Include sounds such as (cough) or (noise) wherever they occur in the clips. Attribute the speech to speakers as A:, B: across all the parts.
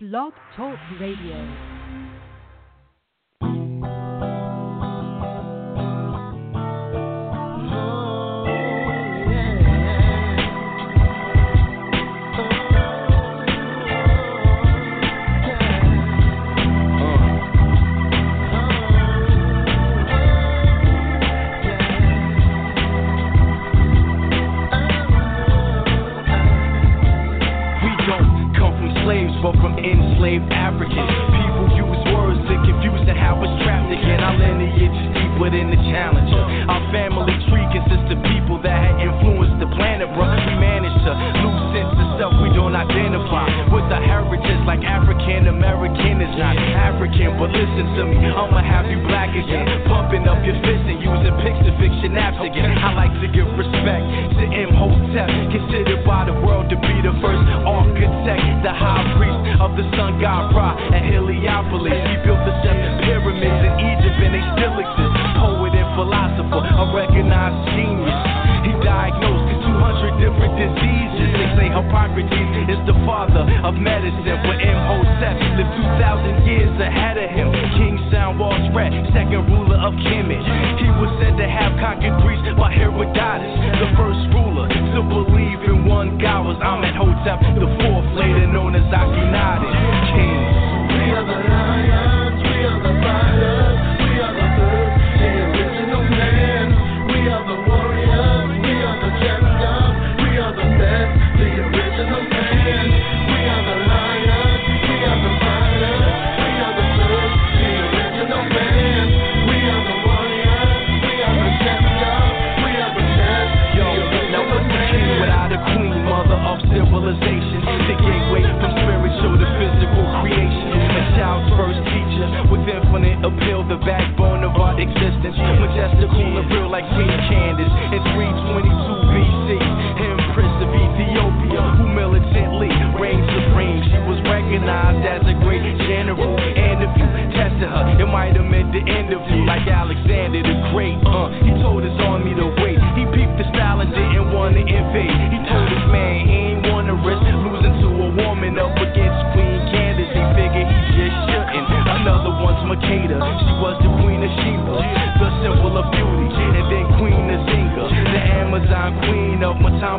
A: Blog Talk Radio.
B: At the end of you, like Alexander the Great. Uh, he told his army to wait. He peeped the style and didn't want to invade. He told his man he ain't want to risk losing to a woman up against Queen Candace. He figured he just shouldn't. Another one's Makeda. She was the Queen of Sheba, the symbol of beauty, and then Queen of Zinga, the Amazon Queen of
C: Matamba.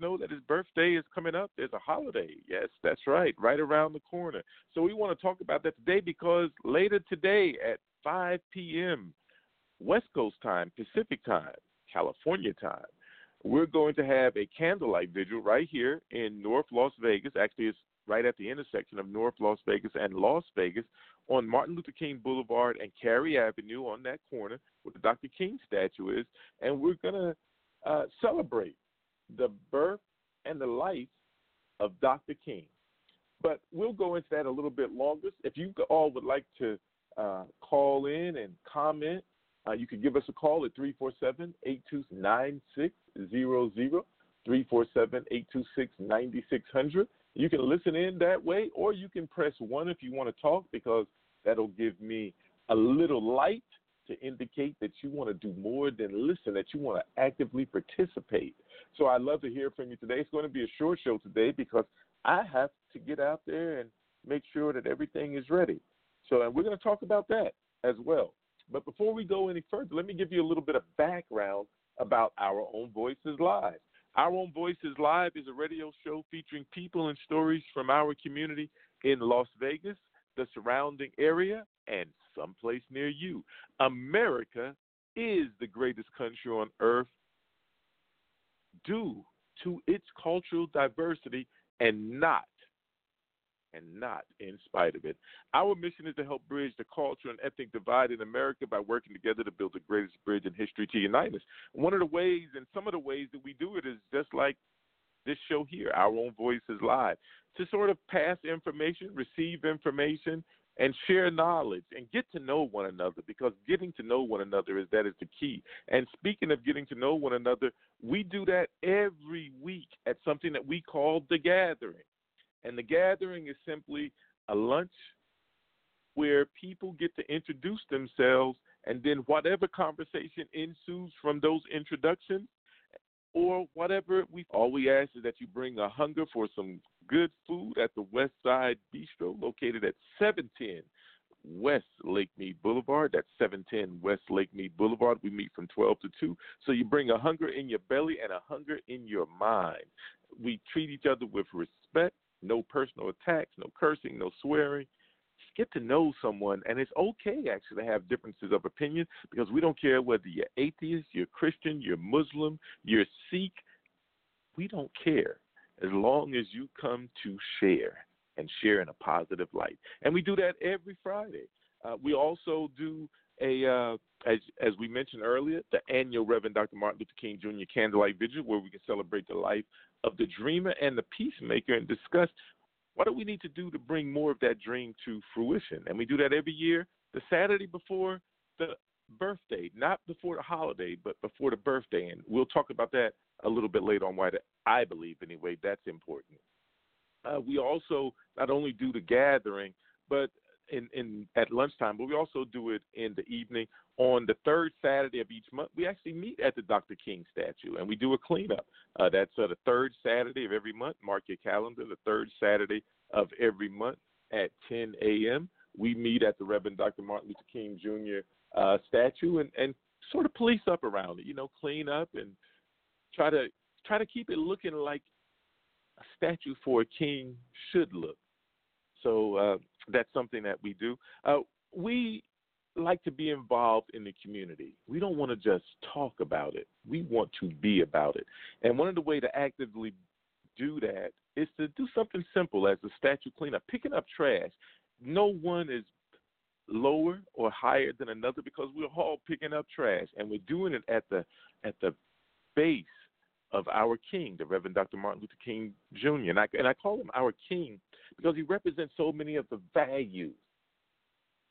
C: know that his birthday is coming up. There's a holiday. Yes, that's right, right around the corner. So we want to talk about that today because later today at 5 p.m. West Coast time, Pacific time, California time, we're going to have a candlelight vigil right here in North Las Vegas. Actually, it's right at the intersection of North Las Vegas and Las Vegas on Martin Luther King Boulevard and Carey Avenue on that corner where the Dr. King statue is. And we're going to uh, celebrate the birth and the life of Dr. King. But we'll go into that a little bit longer. If you all would like to uh, call in and comment, uh, you can give us a call at 347 826 347 826 9600. You can listen in that way, or you can press one if you want to talk because that'll give me a little light to indicate that you want to do more than listen, that you want to actively participate. So I'd love to hear from you today. It's going to be a short show today because I have to get out there and make sure that everything is ready. So and we're going to talk about that as well. But before we go any further, let me give you a little bit of background about Our Own Voices Live. Our Own Voices Live is a radio show featuring people and stories from our community in Las Vegas, the surrounding area, and someplace near you. America is the greatest country on earth due to its cultural diversity and not and not in spite of it. Our mission is to help bridge the cultural and ethnic divide in America by working together to build the greatest bridge in history to unite us. One of the ways, and some of the ways that we do it, is just like this show here, Our Own Voices Live, to sort of pass information, receive information, and share knowledge and get to know one another because getting to know one another is that is the key. And speaking of getting to know one another, we do that every week at something that we call the gathering. And the gathering is simply a lunch where people get to introduce themselves and then whatever conversation ensues from those introductions or whatever we all we ask is that you bring a hunger for some good food at the West Side Bistro located at 710 West Lake Mead Boulevard. That's 710 West Lake Mead Boulevard. We meet from 12 to 2. So you bring a hunger in your belly and a hunger in your mind. We treat each other with respect, no personal attacks, no cursing, no swearing. Just get to know someone, and it's okay actually to have differences of opinion because we don't care whether you're atheist, you're Christian, you're Muslim, you're Sikh. We don't care as long as you come to share and share in a positive light. And we do that every Friday. Uh, we also do a, uh, as, as we mentioned earlier, the annual Reverend Dr. Martin Luther King Jr. Candlelight Vigil, where we can celebrate the life of the dreamer and the peacemaker and discuss what do we need to do to bring more of that dream to fruition. And we do that every year, the Saturday before the birthday, not before the holiday, but before the birthday. And we'll talk about that a little bit later on why I believe, anyway, that's important. Uh, we also not only do the gathering, but in, in at lunchtime, but we also do it in the evening on the third Saturday of each month. We actually meet at the Dr. King statue and we do a cleanup. Uh, that's uh, the third Saturday of every month. Mark your calendar. The third Saturday of every month at 10 a.m. We meet at the Reverend Dr. Martin Luther King Jr. Uh, statue and, and sort of police up around it. You know, clean up and try to try to keep it looking like a statue for a king should look. So uh, that's something that we do. Uh, we like to be involved in the community. We don't want to just talk about it. We want to be about it. And one of the ways to actively do that is to do something simple as a statue cleanup, picking up trash. No one is lower or higher than another because we're all picking up trash and we're doing it at the at the base of our king, the Reverend Dr. Martin Luther King Jr. And I, and I call him our king because he represents so many of the values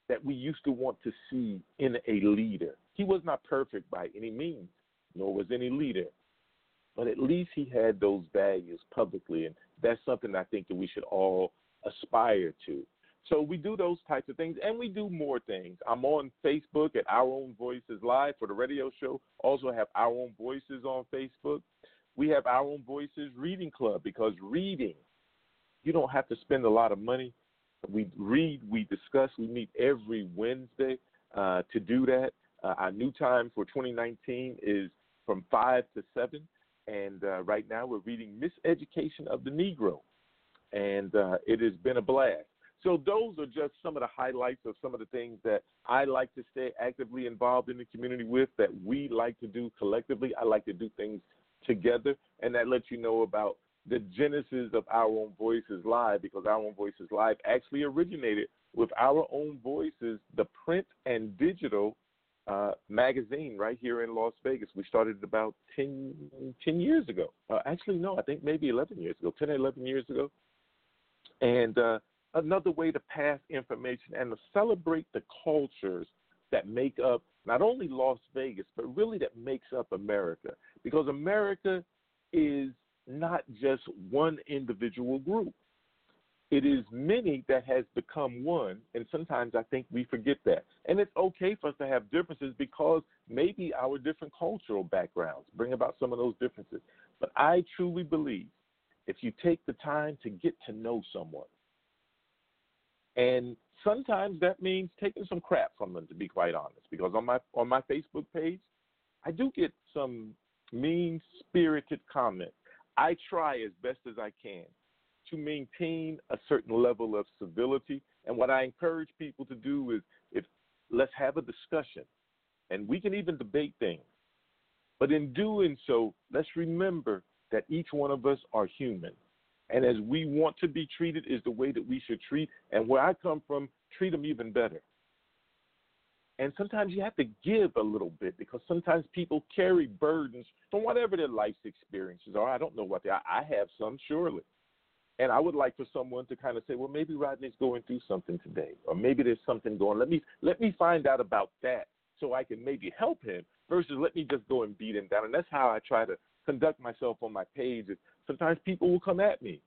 C: that we used to want to see in a leader. He was not perfect by any means, nor was any leader, but at least he had those values publicly, and that's something I think that we should all aspire to. So we do those types of things, and we do more things. I'm on Facebook at Our Own Voices Live for the radio show. Also have Our Own Voices on Facebook. We have Our Own Voices Reading Club because reading, you don't have to spend a lot of money. We read, we discuss, we meet every Wednesday uh, to do that. Uh, our new time for 2019 is from 5 to 7. And uh, right now we're reading Miseducation of the Negro. And uh, it has been a blast. So those are just some of the highlights of some of the things that I like to stay actively involved in the community with that we like to do collectively. I like to do things together, and that lets you know about the genesis of Our Own Voices Live because Our Own Voices Live actually originated with Our Own Voices, the print and digital uh, magazine right here in Las Vegas. We started about 10, 10 years ago. Uh, actually, no, I think maybe 11 years ago, 10 or 11 years ago. And uh, another way to pass information and to celebrate the cultures that make up not only Las Vegas, but really that makes up America. Because America is not just one individual group. It is many that has become one, and sometimes I think we forget that. And it's okay for us to have differences because maybe our different cultural backgrounds bring about some of those differences. But I truly believe if you take the time to get to know someone, and sometimes that means taking some crap from them to be quite honest because on my on my facebook page i do get some mean spirited comments. I try as best as i can to maintain a certain level of civility. And what i encourage people to do is if let's have a discussion and we can even debate things. But in doing so let's remember that each one of us are human and as we want to be treated is the way that we should treat. And where I come from, treat them even better. And sometimes you have to give a little bit because sometimes people carry burdens from whatever their life's experiences are. I don't know what they are. I have some, surely. And I would like for someone to kind of say, well, maybe Rodney's going through something today, or maybe there's something going. Let me let me find out about that so I can maybe help him versus let me just go and beat him down. And that's how I try to conduct myself on my page. Sometimes people will come at me,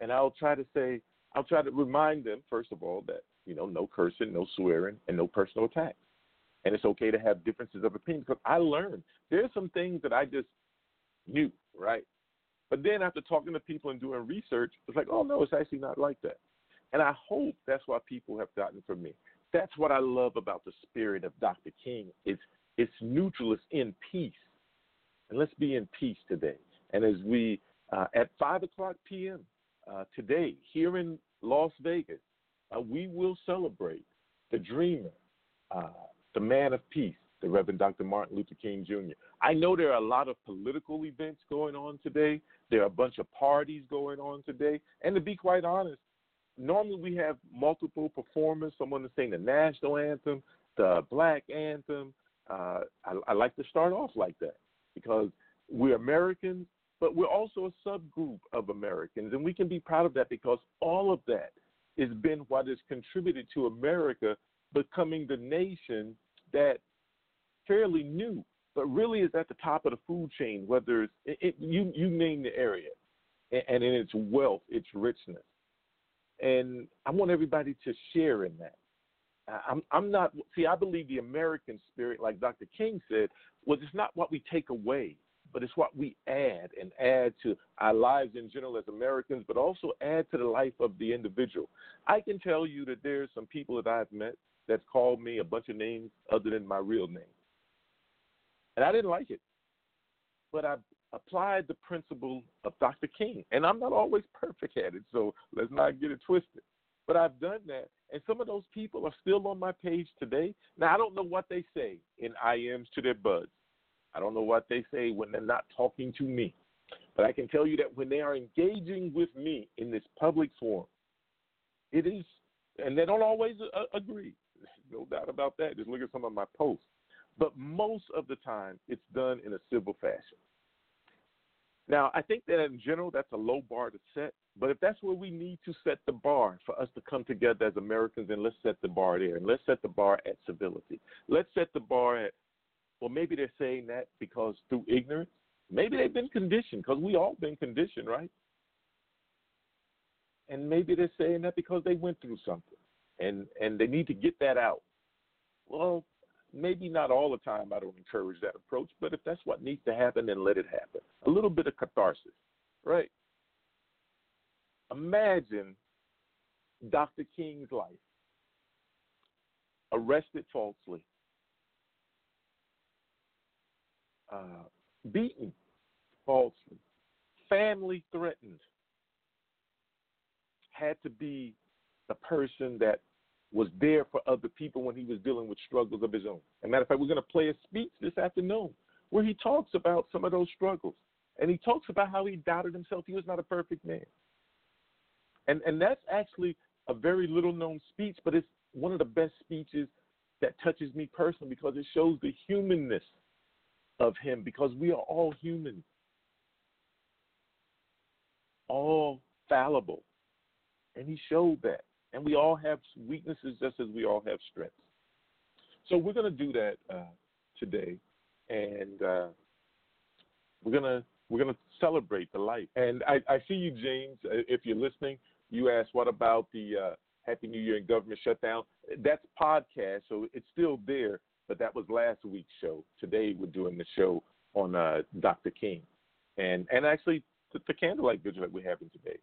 C: and I'll try to say, I'll try to remind them first of all that you know no cursing, no swearing, and no personal attacks, and it's okay to have differences of opinion because I learned there's some things that I just knew, right? But then after talking to people and doing research, it's like, oh no, it's actually not like that. And I hope that's what people have gotten from me. That's what I love about the spirit of Dr. King. It's it's neutral, it's in peace. And let's be in peace today. And as we uh, at 5 o'clock p.m. Uh, today, here in Las Vegas, uh, we will celebrate the dreamer, uh, the man of peace, the Reverend Dr. Martin Luther King Jr. I know there are a lot of political events going on today. There are a bunch of parties going on today. And to be quite honest, normally we have multiple performers, someone to sing the national anthem, the black anthem. Uh, I, I like to start off like that because we're Americans but we're also a subgroup of Americans, and we can be proud of that because all of that has been what has contributed to America becoming the nation that fairly new, but really is at the top of the food chain, whether it's it, it, you you name the area, and, and in its wealth, its richness, and I want everybody to share in that. I'm I'm not see I believe the American spirit, like Dr. King said, was it's not what we take away but it's what we add and add to our lives in general as Americans, but also add to the life of the individual. I can tell you that there's some people that I've met that's called me a bunch of names other than my real name. And I didn't like it. But I applied the principle of Dr. King. And I'm not always perfect at it, so let's not get it twisted. But I've done that. And some of those people are still on my page today. Now, I don't know what they say in IMs to their buds. I don't know what they say when they're not talking to me. But I can tell you that when they are engaging with me in this public forum, it is, and they don't always uh, agree. No doubt about that. Just look at some of my posts. But most of the time, it's done in a civil fashion. Now, I think that in general, that's a low bar to set. But if that's where we need to set the bar for us to come together as Americans, then let's set the bar there. And let's set the bar at civility. Let's set the bar at well, maybe they're saying that because through ignorance. Maybe they've been conditioned because we all been conditioned, right? And maybe they're saying that because they went through something and and they need to get that out. Well, maybe not all the time I don't encourage that approach, but if that's what needs to happen, then let it happen. A little bit of catharsis, right? Imagine Dr. King's life arrested falsely, uh, beaten falsely, family threatened, had to be the person that was there for other people when he was dealing with struggles of his own. As a matter of fact, we're going to play a speech this afternoon where he talks about some of those struggles And he talks about how he doubted himself. He was not a perfect man. And and that's actually a very little known speech, but it's one of the best speeches that touches me personally because it shows the humanness of him because we are all human, all fallible. And he showed that. And we all have weaknesses just as we all have strengths. So we're going to do that uh, today. And uh, we're going to we're going to celebrate the life. And I, I see you, James. Uh, if you're listening, you asked, what about the uh, Happy New Year and government shutdown? That's podcast, so it's still there, but that was last week's show. Today we're doing the show on uh, Dr. King, and and actually the, the candlelight vigil that we're having today.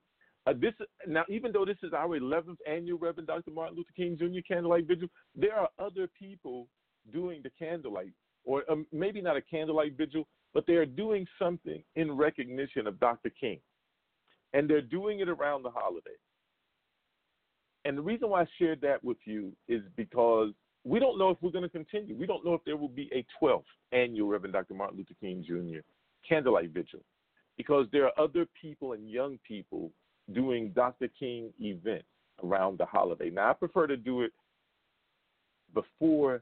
C: Uh, this now, even though this is our 11th annual Reverend Dr. Martin Luther King Jr. candlelight vigil, there are other people doing the candlelight, or um, maybe not a candlelight vigil, but they are doing something in recognition of Dr. King, and they're doing it around the holiday. And the reason why I shared that with you is because we don't know if we're going to continue. We don't know if there will be a 12th annual Reverend Dr. Martin Luther King Jr. candlelight vigil because there are other people and young people doing Dr. King events around the holiday. Now, I prefer to do it before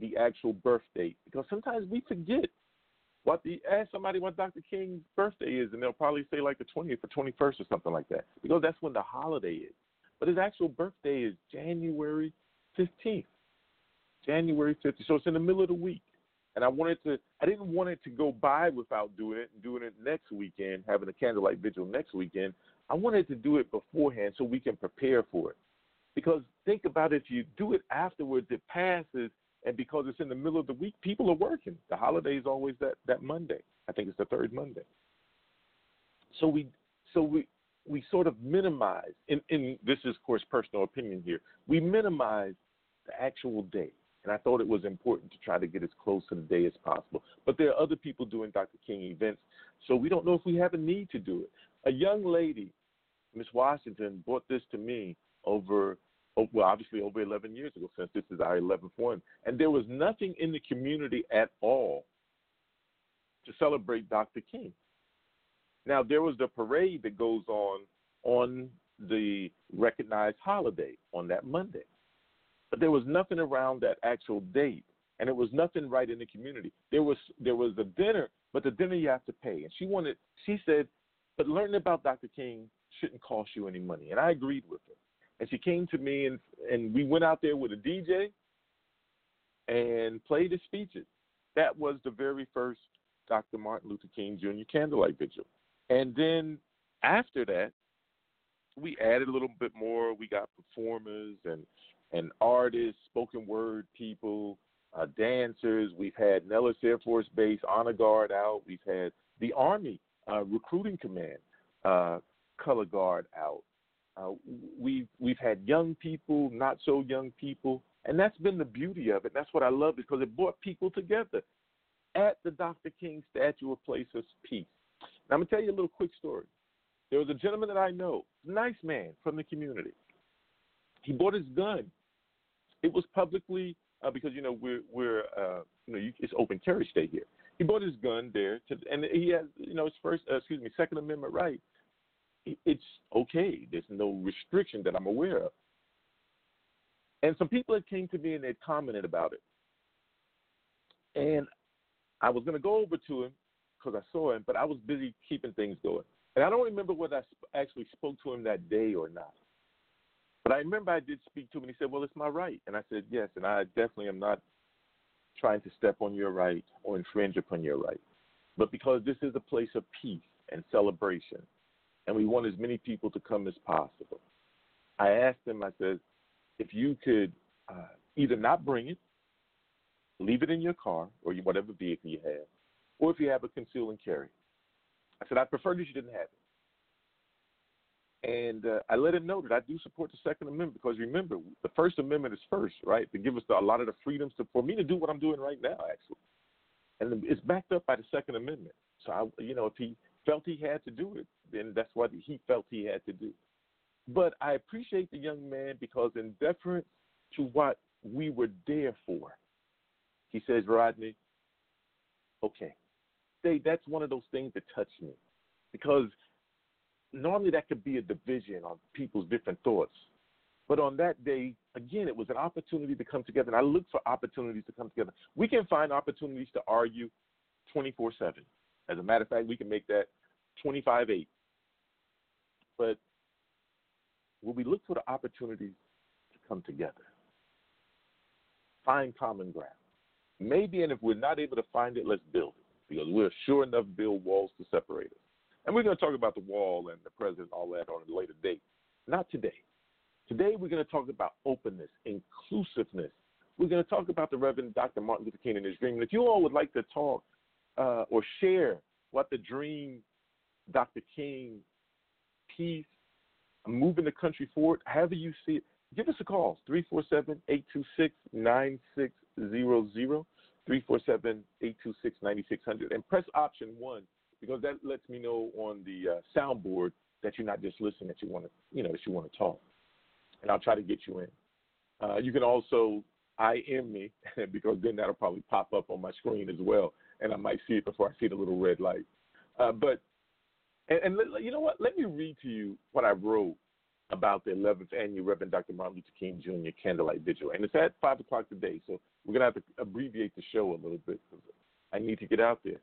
C: the actual birth date because sometimes we forget what the ask somebody what Dr. King's birthday is, and they'll probably say like the 20th or 21st or something like that because that's when the holiday is. But his actual birthday is January 15th. January 15th. So it's in the middle of the week. And I wanted to, I didn't want it to go by without doing it and doing it next weekend, having a candlelight vigil next weekend. I wanted to do it beforehand so we can prepare for it. Because think about it, if you do it afterwards, it passes, and because it's in the middle of the week, people are working. The holiday is always that that Monday. I think it's the third Monday. So we, so we, we sort of minimize, and, this is, of course, personal opinion here, we minimize the actual day. And I thought it was important to try to get as close to the day as possible. But there are other people doing Dr. King events, so we don't know if we have a need to do it. A young lady, Miss Washington, brought this to me over, oh, well, obviously over 11 years ago, since this is our 11th one. And there was nothing in the community at all to celebrate Dr. King. Now there was the parade that goes on on the recognized holiday on that Monday, but there was nothing around that actual date, and it was nothing right in the community. There was there was a dinner, but the dinner you have to pay, and she wanted. She said, but learning about Dr. King shouldn't cost you any money, and I agreed with her. And she came to me, and and we went out there with a DJ and played his speeches. That was the very first Dr. Martin Luther King Jr. candlelight vigil. And then after that, we added a little bit more. We got performers and and artists, spoken word people, uh, dancers. We've had Nellis Air Force Base Honor Guard out. We've had the Army uh, Recruiting Command uh, Color Guard out. Uh, we've we've had young people, not so young people, and that's been the beauty of it. That's what I love because it brought people together at the Dr. King statue, a place of peace. Now, I'm to tell you a little quick story. There was a gentleman that I know, nice man from the community. He bought his gun. It was publicly uh, because you know we're we're uh, you know you, it's open carry state here. He bought his gun there, to, and he has you know his first uh, excuse me Second Amendment right. It's okay. There's no restriction that I'm aware of. And some people had came to me and they commented about it, and I was going to go over to him because I saw him, but I was busy keeping things going. And I don't remember whether I sp- actually spoke to him that day or not. But I remember I did speak to him, and he said, Well, it's my right. And I said, Yes, and I definitely am not trying to step on your right or infringe upon your right. But because this is a place of peace and celebration, and we want as many people to come as possible, I asked him, I said, if you could uh, either not bring it, leave it in your car or whatever vehicle you have, or if you have a conceal and carry. I said, I'd prefer that you didn't have it. And uh, I let him know that I do support the Second Amendment because remember, the First Amendment is first, right? To give us the, a lot of the freedoms to, for me to do what I'm doing right now, actually. And it's backed up by the Second Amendment. So, I, you know, if he felt he had to do it, then that's what he felt he had to do. But I appreciate the young man because, in deference to what we were there for, he says, Rodney, okay, day, that's one of those things that touched me because normally that could be a division on people's different thoughts. But on that day, again, it was an opportunity to come together. And I look for opportunities to come together. We can find opportunities to argue 24 7. As a matter of fact, we can make that 25 8. But will we look for the opportunities to come together? Find common ground. Maybe, and if we're not able to find it, let's build it because we're sure enough build walls to separate us. And we're going to talk about the wall and the president, all that on a later date. Not today. Today, we're going to talk about openness, inclusiveness. We're going to talk about the Reverend Dr. Martin Luther King and his dream. And if you all would like to talk uh, or share what the dream, Dr. King, peace, moving the country forward, however you see it, give us a call 347 826 9600. 347 826 9600. And press option one because that lets me know on the uh, soundboard that you're not just listening, that you want to, you know, that you want to talk. And I'll try to get you in. Uh, you can also IM me (laughs) because then that'll probably pop up on my screen as well, and I might see it before I see the little red light. Uh, but and, and you know what? Let me read to you what I wrote about the 11th annual Reverend Dr. Martin Luther King Jr. Candlelight Vigil, and it's at five o'clock today. So we're gonna have to abbreviate the show a little bit because I need to get out there.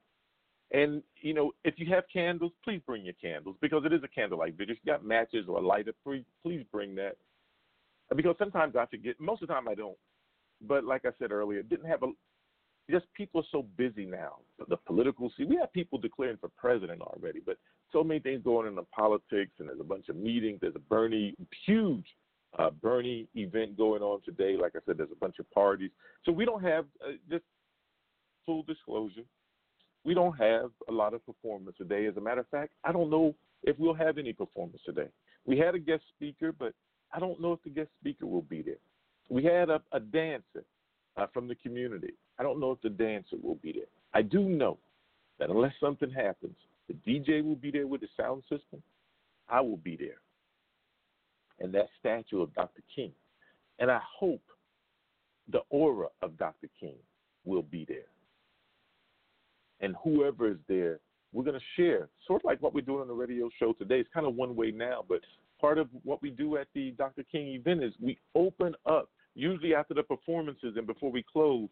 C: And you know, if you have candles, please bring your candles because it is a candlelight vigil. If you got matches or a lighter, please bring that. Because sometimes I forget. Most of the time I don't. But like I said earlier, didn't have a. Just people are so busy now. The political see, we have people declaring for president already, but so many things going on in politics, and there's a bunch of meetings. There's a Bernie huge uh, Bernie event going on today. Like I said, there's a bunch of parties. So we don't have uh, just full disclosure we don't have a lot of performance today. As a matter of fact, I don't know if we'll have any performance today. We had a guest speaker, but I don't know if the guest speaker will be there. We had a, a dancer uh, from the community. I don't know if the dancer will be there. I do know that unless something happens, the DJ will be there with the sound system. I will be there. And that statue of Dr. King. And I hope the aura of Dr. King will be there and whoever is there, we're going to share, sort of like what we're doing on the radio show today. It's kind of one way now, but part of what we do at the Dr. King event is we open up, usually after the performances and before we close,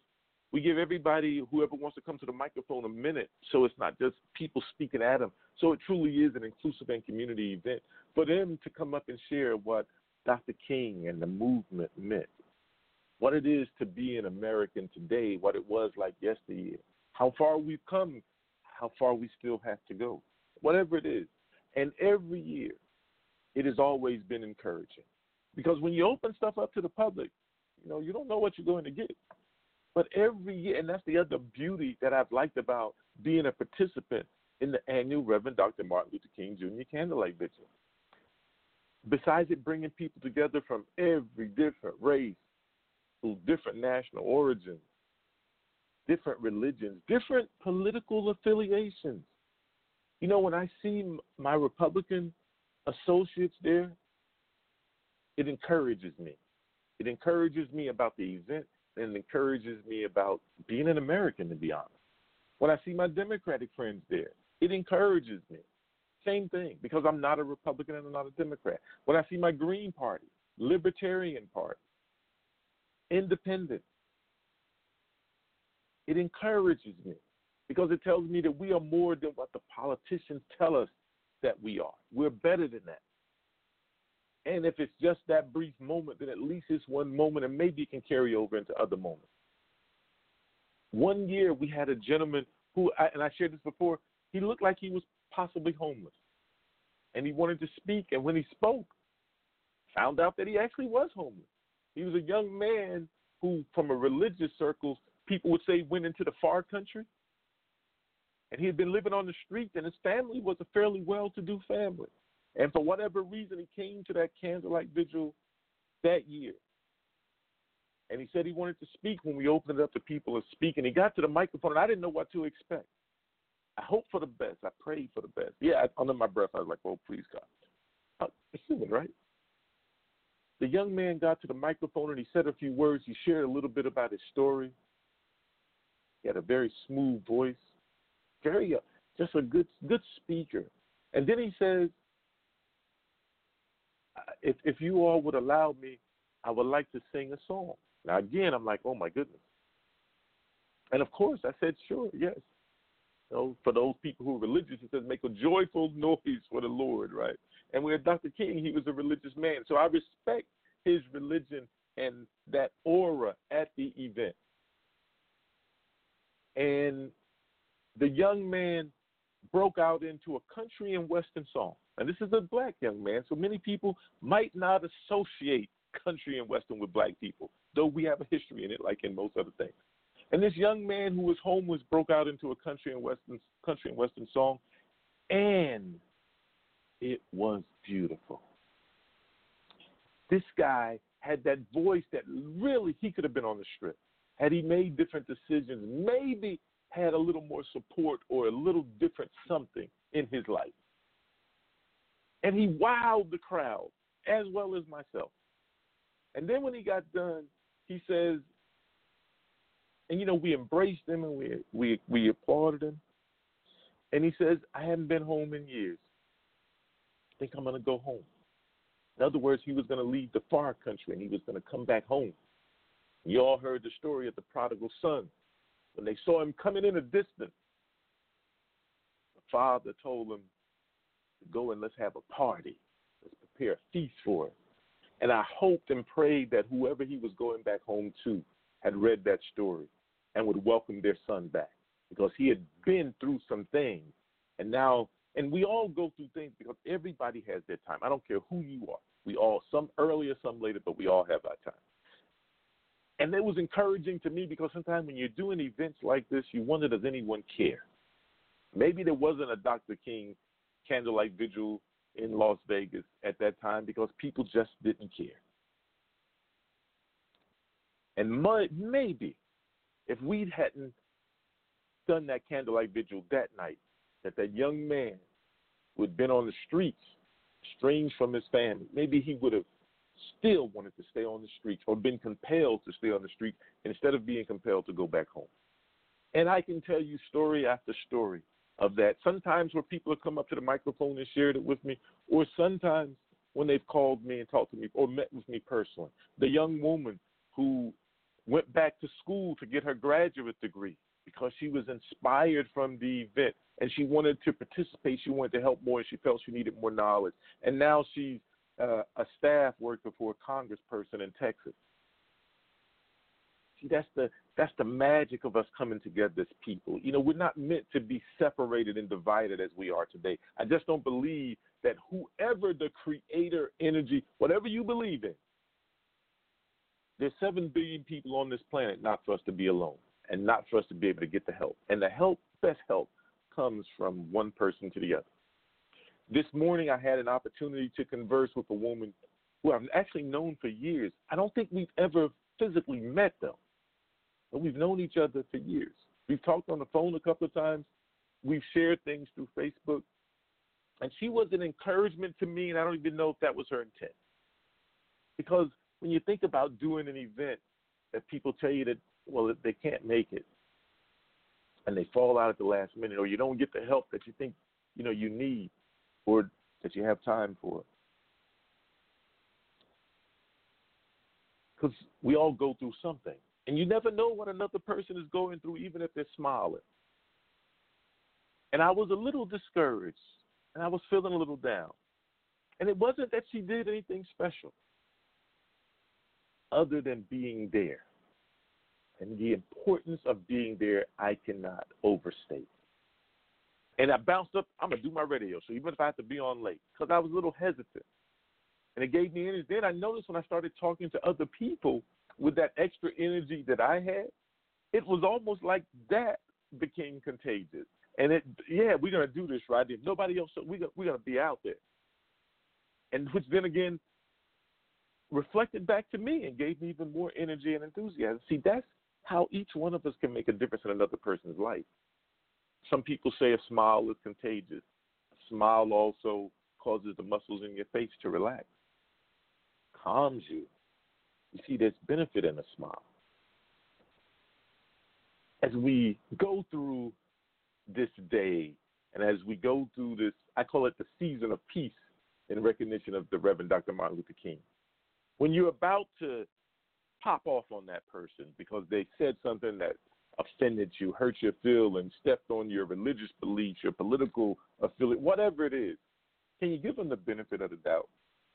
C: we give everybody, whoever wants to come to the microphone, a minute so it's not just people speaking at them. So it truly is an inclusive and community event for them to come up and share what Dr. King and the movement meant, what it is to be an American today, what it was like yesteryear how far we've come, how far we still have to go, whatever it is. And every year, it has always been encouraging. Because when you open stuff up to the public, you know, you don't know what you're going to get. But every year, and that's the other beauty that I've liked about being a participant in the annual Reverend Dr. Martin Luther King Jr. Candlelight Vigil. Besides it bringing people together from every different race, different national origins, different religions, different political affiliations. You know, when I see my Republican associates there, it encourages me. It encourages me about the event and encourages me about being an American, to be honest. When I see my Democratic friends there, it encourages me. Same thing, because I'm not a Republican and I'm not a Democrat. When I see my Green Party, Libertarian Party, Independent, it encourages me because it tells me that we are more than what the politicians tell us that we are. We're better than that. And if it's just that brief moment, then at least it's one moment and maybe it can carry over into other moments. One year we had a gentleman who, and I shared this before, he looked like he was possibly homeless. And he wanted to speak. And when he spoke, found out that he actually was homeless. He was a young man who, from a religious circles, people would say went into the far country. And he had been living on the streets, and his family was a fairly well to do family. And for whatever reason, he came to that candlelight vigil that year. And he said he wanted to speak when we opened it up to people to speak. And he got to the microphone, and I didn't know what to expect. I hope for the best. I prayed for the best. Yeah, under my breath, I was like, oh, please, God. Uh, it's human, right? The young man got to the microphone and he said a few words. He shared a little bit about his story. He had a very smooth voice, very uh, just a good good speaker. And then he says, if if you all would allow me, I would like to sing a song. Now again, I'm like, oh my goodness. And of course, I said, sure, yes. You know, for those people who are religious, it says make a joyful noise for the Lord, right? And with Dr. King, he was a religious man, so I respect his religion and that aura at the event. And the young man broke out into a country and western song. And this is a black young man, so many people might not associate country and western with black people, though we have a history in it, like in most other things. And this young man who was homeless broke out into a country and western country and western song, and it was beautiful. This guy had that voice that really he could have been on the strip. Had he made different decisions, maybe had a little more support or a little different something in his life. And he wowed the crowd as well as myself. And then when he got done, he says, and you know, we embraced him and we we we applauded him. And he says, I haven't been home in years. I think I'm gonna go home. In other words, he was gonna leave the far country and he was gonna come back home. You all heard the story of the prodigal son. When they saw him coming in a distance, the father told him go and let's have a party. Let's prepare a feast for him. And I hoped and prayed that whoever he was going back home to had read that story and would welcome their son back because he had been through some things. And now, and we all go through things because everybody has their time. I don't care who you are. We all, some earlier, some later, but we all have our time. And it was encouraging to me because sometimes when you're doing events like this, you wonder does anyone care? Maybe there wasn't a Dr. King candlelight vigil in Las Vegas at that time because people just didn't care. And maybe if we hadn't done that candlelight vigil that night, that that young man who had been on the streets, estranged from his family, maybe he would have still wanted to stay on the streets or been compelled to stay on the streets instead of being compelled to go back home. And I can tell you story after story of that. Sometimes where people have come up to the microphone and shared it with me, or sometimes when they've called me and talked to me or met with me personally. The young woman who went back to school to get her graduate degree because she was inspired from the event and she wanted to participate. She wanted to help more and she felt she needed more knowledge. And now she's uh, a staff worker for a congressperson in Texas. See, that's the that's the magic of us coming together as people. You know, we're not meant to be separated and divided as we are today. I just don't believe that whoever the creator energy, whatever you believe in, there's seven billion people on this planet, not for us to be alone and not for us to be able to get the help. And the help, best help, comes from one person to the other. This morning, I had an opportunity to converse with a woman who I've actually known for years. I don't think we've ever physically met, though but we've known each other for years. We've talked on the phone a couple of times. We've shared things through Facebook. And she was an encouragement to me, and I don't even know if that was her intent. Because when you think about doing an event that people tell you that, well, they can't make it, and they fall out at the last minute, or you don't get the help that you think, you know, you need or that you have time for. Because we all go through something. And you never know what another person is going through, even if they're smiling. And I was a little discouraged, and I was feeling a little down. And it wasn't that she did anything special, other than being there. And the importance of being there, I cannot overstate. And I bounced up, I'm going to do my radio, show, even if I have to be on late, because I was a little hesitant. And it gave me energy. Then I noticed when I started talking to other people with that extra energy that I had, it was almost like that became contagious. And it, yeah, we're gonna do this right. If nobody else, gonna, we're gonna be out there. And which then again reflected back to me and gave me even more energy and enthusiasm. See, that's how each one of us can make a difference in another person's life. Some people say a smile is contagious. A smile also causes the muscles in your face to relax, calms you, you see, there's benefit in a smile. As we go through this day, and as we go through this, I call it the season of peace in recognition of the Reverend Dr. Martin Luther King. When you're about to pop off on that person because they said something that offended you, hurt your feelings, stepped on your religious beliefs, your political affiliate, whatever it is, can you give them the benefit of the doubt?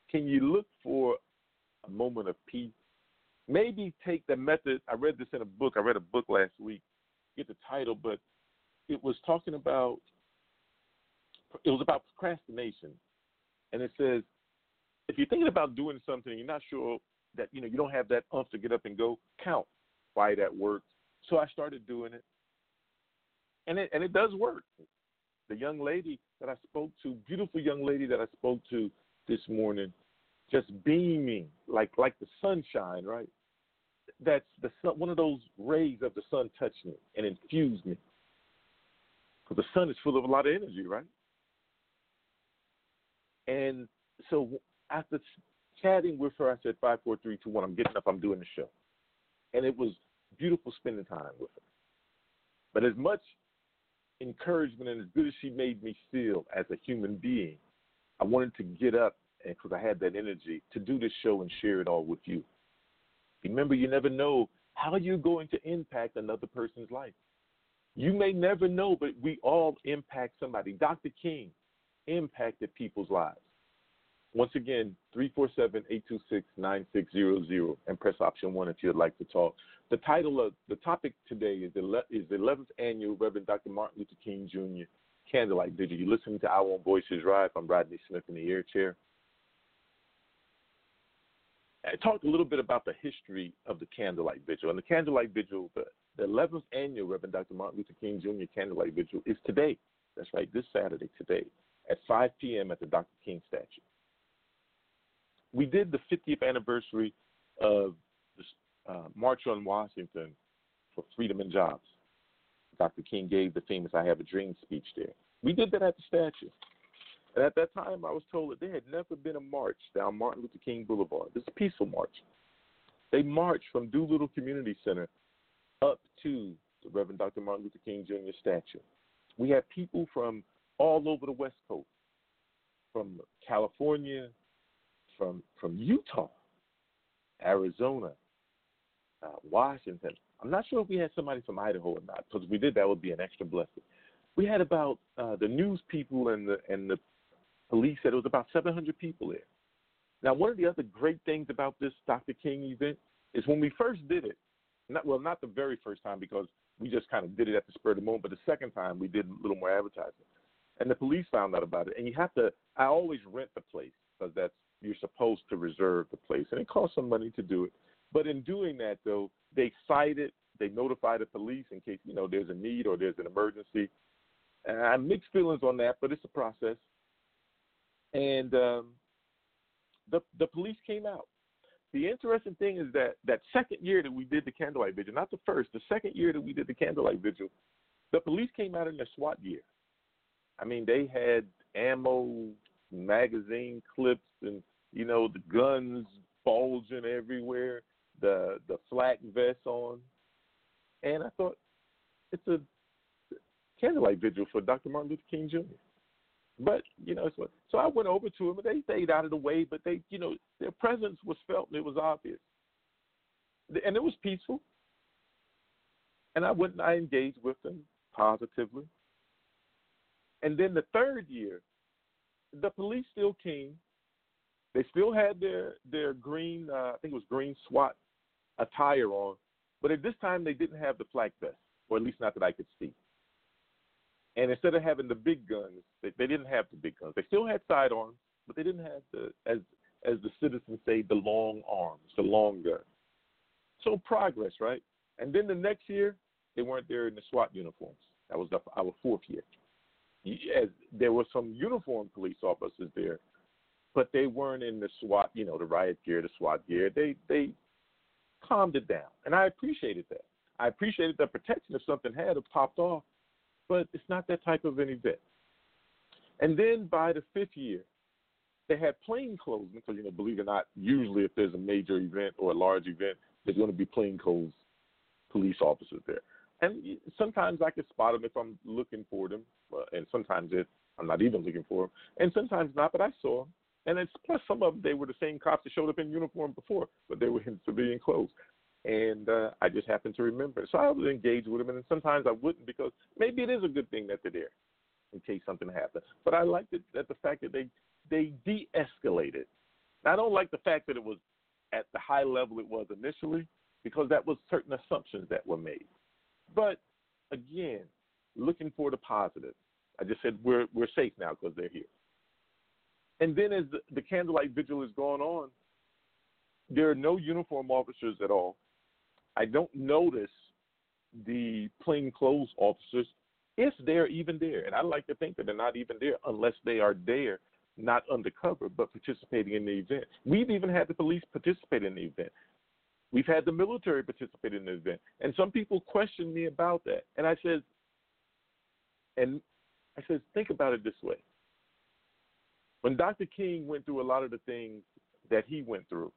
C: Can you look for a moment of peace? Maybe take the method. I read this in a book. I read a book last week. Get the title, but it was talking about it was about procrastination, and it says if you're thinking about doing something, and you're not sure that you know you don't have that umph to get up and go. Count why that works. So I started doing it, and it and it does work. The young lady that I spoke to, beautiful young lady that I spoke to this morning, just beaming like like the sunshine, right? That's the sun, one of those rays of the sun touched me and infused me. Because the sun is full of a lot of energy, right? And so after chatting with her, I said, five, four, three, two, one, I'm getting up, I'm doing the show. And it was beautiful spending time with her. But as much encouragement and as good as she made me feel as a human being, I wanted to get up because I had that energy to do this show and share it all with you. Remember, you never know how you're going to impact another person's life. You may never know, but we all impact somebody. Dr. King impacted people's lives. Once again, 347-826-9600 and press option 1 if you'd like to talk. The title of the topic today is the, is the 11th annual Reverend Dr. Martin Luther King Jr. Candlelight Vigil. You're listening to Our Own Voices Rise. I'm Rodney Smith in the air chair. I talked a little bit about the history of the Candlelight Vigil. And the Candlelight Vigil, the, the 11th annual Reverend Dr. Martin Luther King Jr. Candlelight Vigil is today. That's right, this Saturday, today, at 5 p.m. at the Dr. King statue we did the 50th anniversary of the uh, March on Washington for Freedom and Jobs. Dr. King gave the famous I Have a Dream speech there. We did that at the statue. And at that time, I was told that there had never been a march down Martin Luther King Boulevard. This is a peaceful march. They marched from Doolittle Community Center up to the Reverend Dr. Martin Luther King Jr. statue. We had people from all over the West Coast, from California, from from Utah, Arizona, uh, Washington. I'm not sure if we had somebody from Idaho or not, because we did, that would be an extra blessing. We had about uh, the news people and the and the police said it was about 700 people there. Now, one of the other great things about this Dr. King event is when we first did it. Not well, not the very first time because we just kind of did it at the spur of the moment, but the second time we did a little more advertising, and the police found out about it. And you have to. I always rent the place because that's you're supposed to reserve the place, and it costs some money to do it. But in doing that, though, they cited, they notify the police in case you know there's a need or there's an emergency. And I have mixed feelings on that, but it's a process. And um, the the police came out. The interesting thing is that that second year that we did the candlelight vigil, not the first, the second year that we did the candlelight vigil, the police came out in their SWAT gear. I mean, they had ammo, magazine clips, and you know, the guns bulging everywhere, the the flak vest on, and I thought it's a candlelight vigil for Dr. Martin Luther King Jr. But you know, so, so I went over to them, and they stayed out of the way, but they, you know, their presence was felt, and it was obvious, and it was peaceful. And I went and I engaged with them positively. And then the third year, the police still came they still had their their green, uh, I think it was green SWAT attire on, but at this time they didn't have the flak vest, or at least not that I could see. And instead of having the big guns, they, they didn't have the big guns. They still had sidearms, but they didn't have the as as the citizens say the long arms, the long gun. So progress, right? And then the next year they weren't there in the SWAT uniforms. That was the, our fourth year. As there were some uniformed police officers there, but they weren't in the SWAT, you know, the riot gear, the SWAT gear. They they calmed it down, and I appreciated that. I appreciated the protection if something had popped off, but it's not that type of an event. And then by the fifth year, they had plain clothes because you know, believe it or not, usually if there's a major event or a large event, there's going to be plain clothes police officers there. and sometimes I can spot them if I'm looking for them, uh, and sometimes it, I'm not even looking for them, and sometimes not. But I saw them, and it's plus some of them they were the same cops that showed up in uniform before, but they were in civilian clothes, and uh, I just happened to remember. So I would engage with them, and sometimes I wouldn't because maybe it is a good thing that they're there in case something happens. But I liked it that the fact that they they de-escalated. I don't like the fact that it was at the high level it was initially because that was certain assumptions that were made. But again, looking for the positive. I just said we're we're safe now because they're here. And then as the, the candlelight vigil is going on, there are no uniform officers at all. I don't notice the plainclothes officers if they're even there. And I like to think that they're not even there unless they are there, not undercover, but participating in the event. We've even had the police participate in the event. We've had the military participate in the event. And some people question me about that. And I said, and I said, think about it this way. When Dr. King went through a lot of the things that he went through,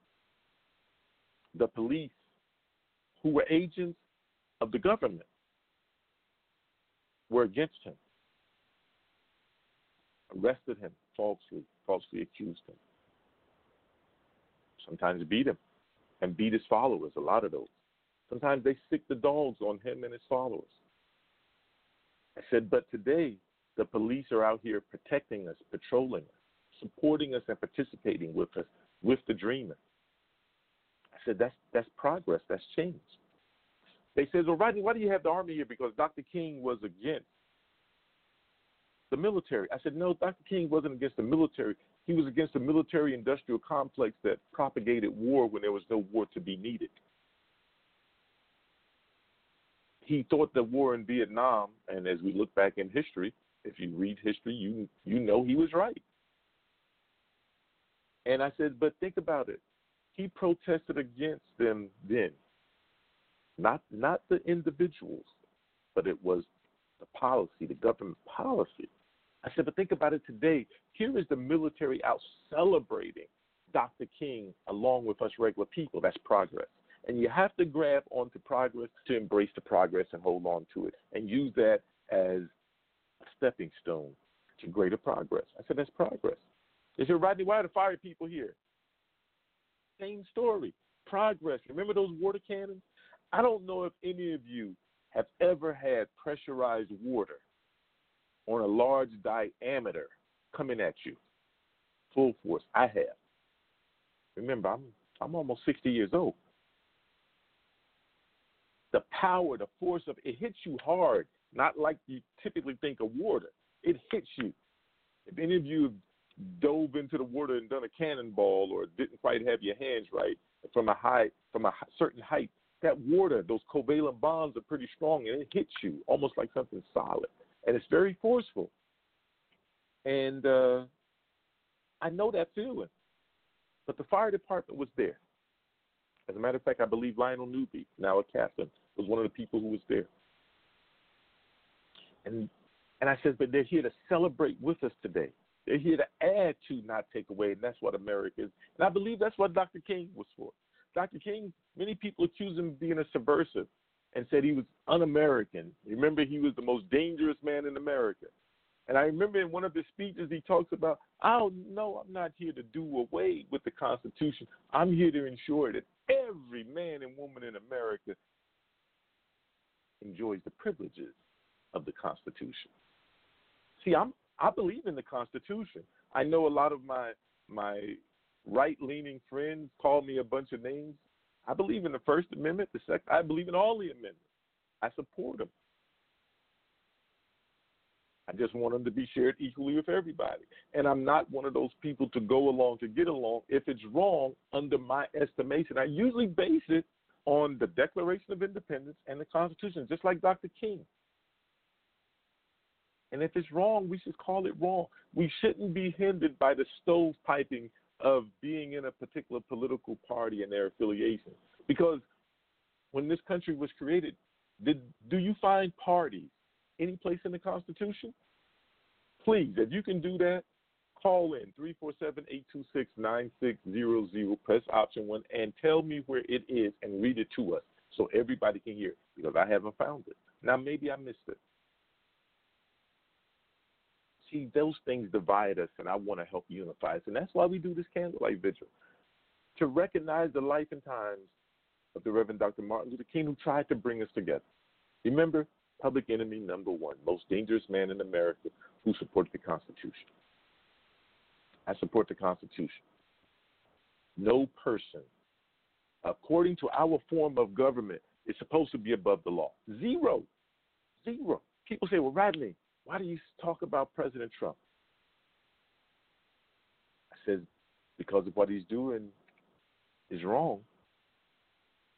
C: the police, who were agents of the government, were against him, arrested him falsely, falsely accused him, sometimes beat him, and beat his followers, a lot of those. Sometimes they sick the dogs on him and his followers. I said, but today the police are out here protecting us, patrolling us, supporting us, and participating with us, with the dreamer. Said, that's that's progress, that's change. They said, well, Rodney, why do you have the army here? Because Dr. King was against the military. I said, no, Dr. King wasn't against the military. He was against the military industrial complex that propagated war when there was no war to be needed. He thought the war in Vietnam, and as we look back in history, if you read history, you you know he was right. And I said, but think about it. He protested against them then. Not not the individuals, but it was the policy, the government policy. I said, but think about it today. Here is the military out celebrating Dr. King along with us regular people. That's progress. And you have to grab onto progress to embrace the progress and hold on to it and use that as a stepping stone to greater progress. I said, that's progress. They said, Rodney, why are the fire people here? Same story. Progress. Remember those water cannons? I don't know if any of you have ever had pressurized water on a large diameter coming at you full force. I have. Remember, I'm I'm almost 60 years old. The power, the force of it hits you hard, not like you typically think of water. It hits you. If any of you dove into the water and done a cannonball or didn't quite have your hands right from a high from a certain height, that water, those covalent bonds are pretty strong and it hits you almost like something solid. And it's very forceful. And uh, I know that feeling. But the fire department was there. As a matter of fact, I believe Lionel Newby, now a captain, was one of the people who was there. And and I said, but they're here to celebrate with us today. They're here to add to, not take away, and that's what America is. And I believe that's what Dr. King was for. Dr. King, many people accuse him of being a subversive and said he was un American. Remember, he was the most dangerous man in America. And I remember in one of his speeches, he talks about, oh, no, I'm not here to do away with the Constitution. I'm here to ensure that every man and woman in America enjoys the privileges of the Constitution. See, I'm I believe in the Constitution. I know a lot of my my right leaning friends call me a bunch of names. I believe in the First Amendment, the second I believe in all the amendments. I support them. I just want them to be shared equally with everybody. And I'm not one of those people to go along to get along. If it's wrong, under my estimation, I usually base it on the Declaration of Independence and the Constitution, just like Dr. King. And if it's wrong, we should call it wrong. We shouldn't be hindered by the stovepiping of being in a particular political party and their affiliation. Because when this country was created, did do you find parties any place in the Constitution? Please, if you can do that, call in 347-826-9600, press option 1 and tell me where it is and read it to us so everybody can hear it because I haven't found it. Now, maybe I missed it. See, those things divide us, and I want to help unify us. And that's why we do this candlelight vigil to recognize the life and times of the Reverend Dr. Martin Luther King, who tried to bring us together. Remember, public enemy number one, most dangerous man in America who supported the Constitution. I support the Constitution. No person, according to our form of government, is supposed to be above the law. Zero. Zero. People say, well, Rodney, why do you talk about President Trump? I said, because of what he's doing is wrong.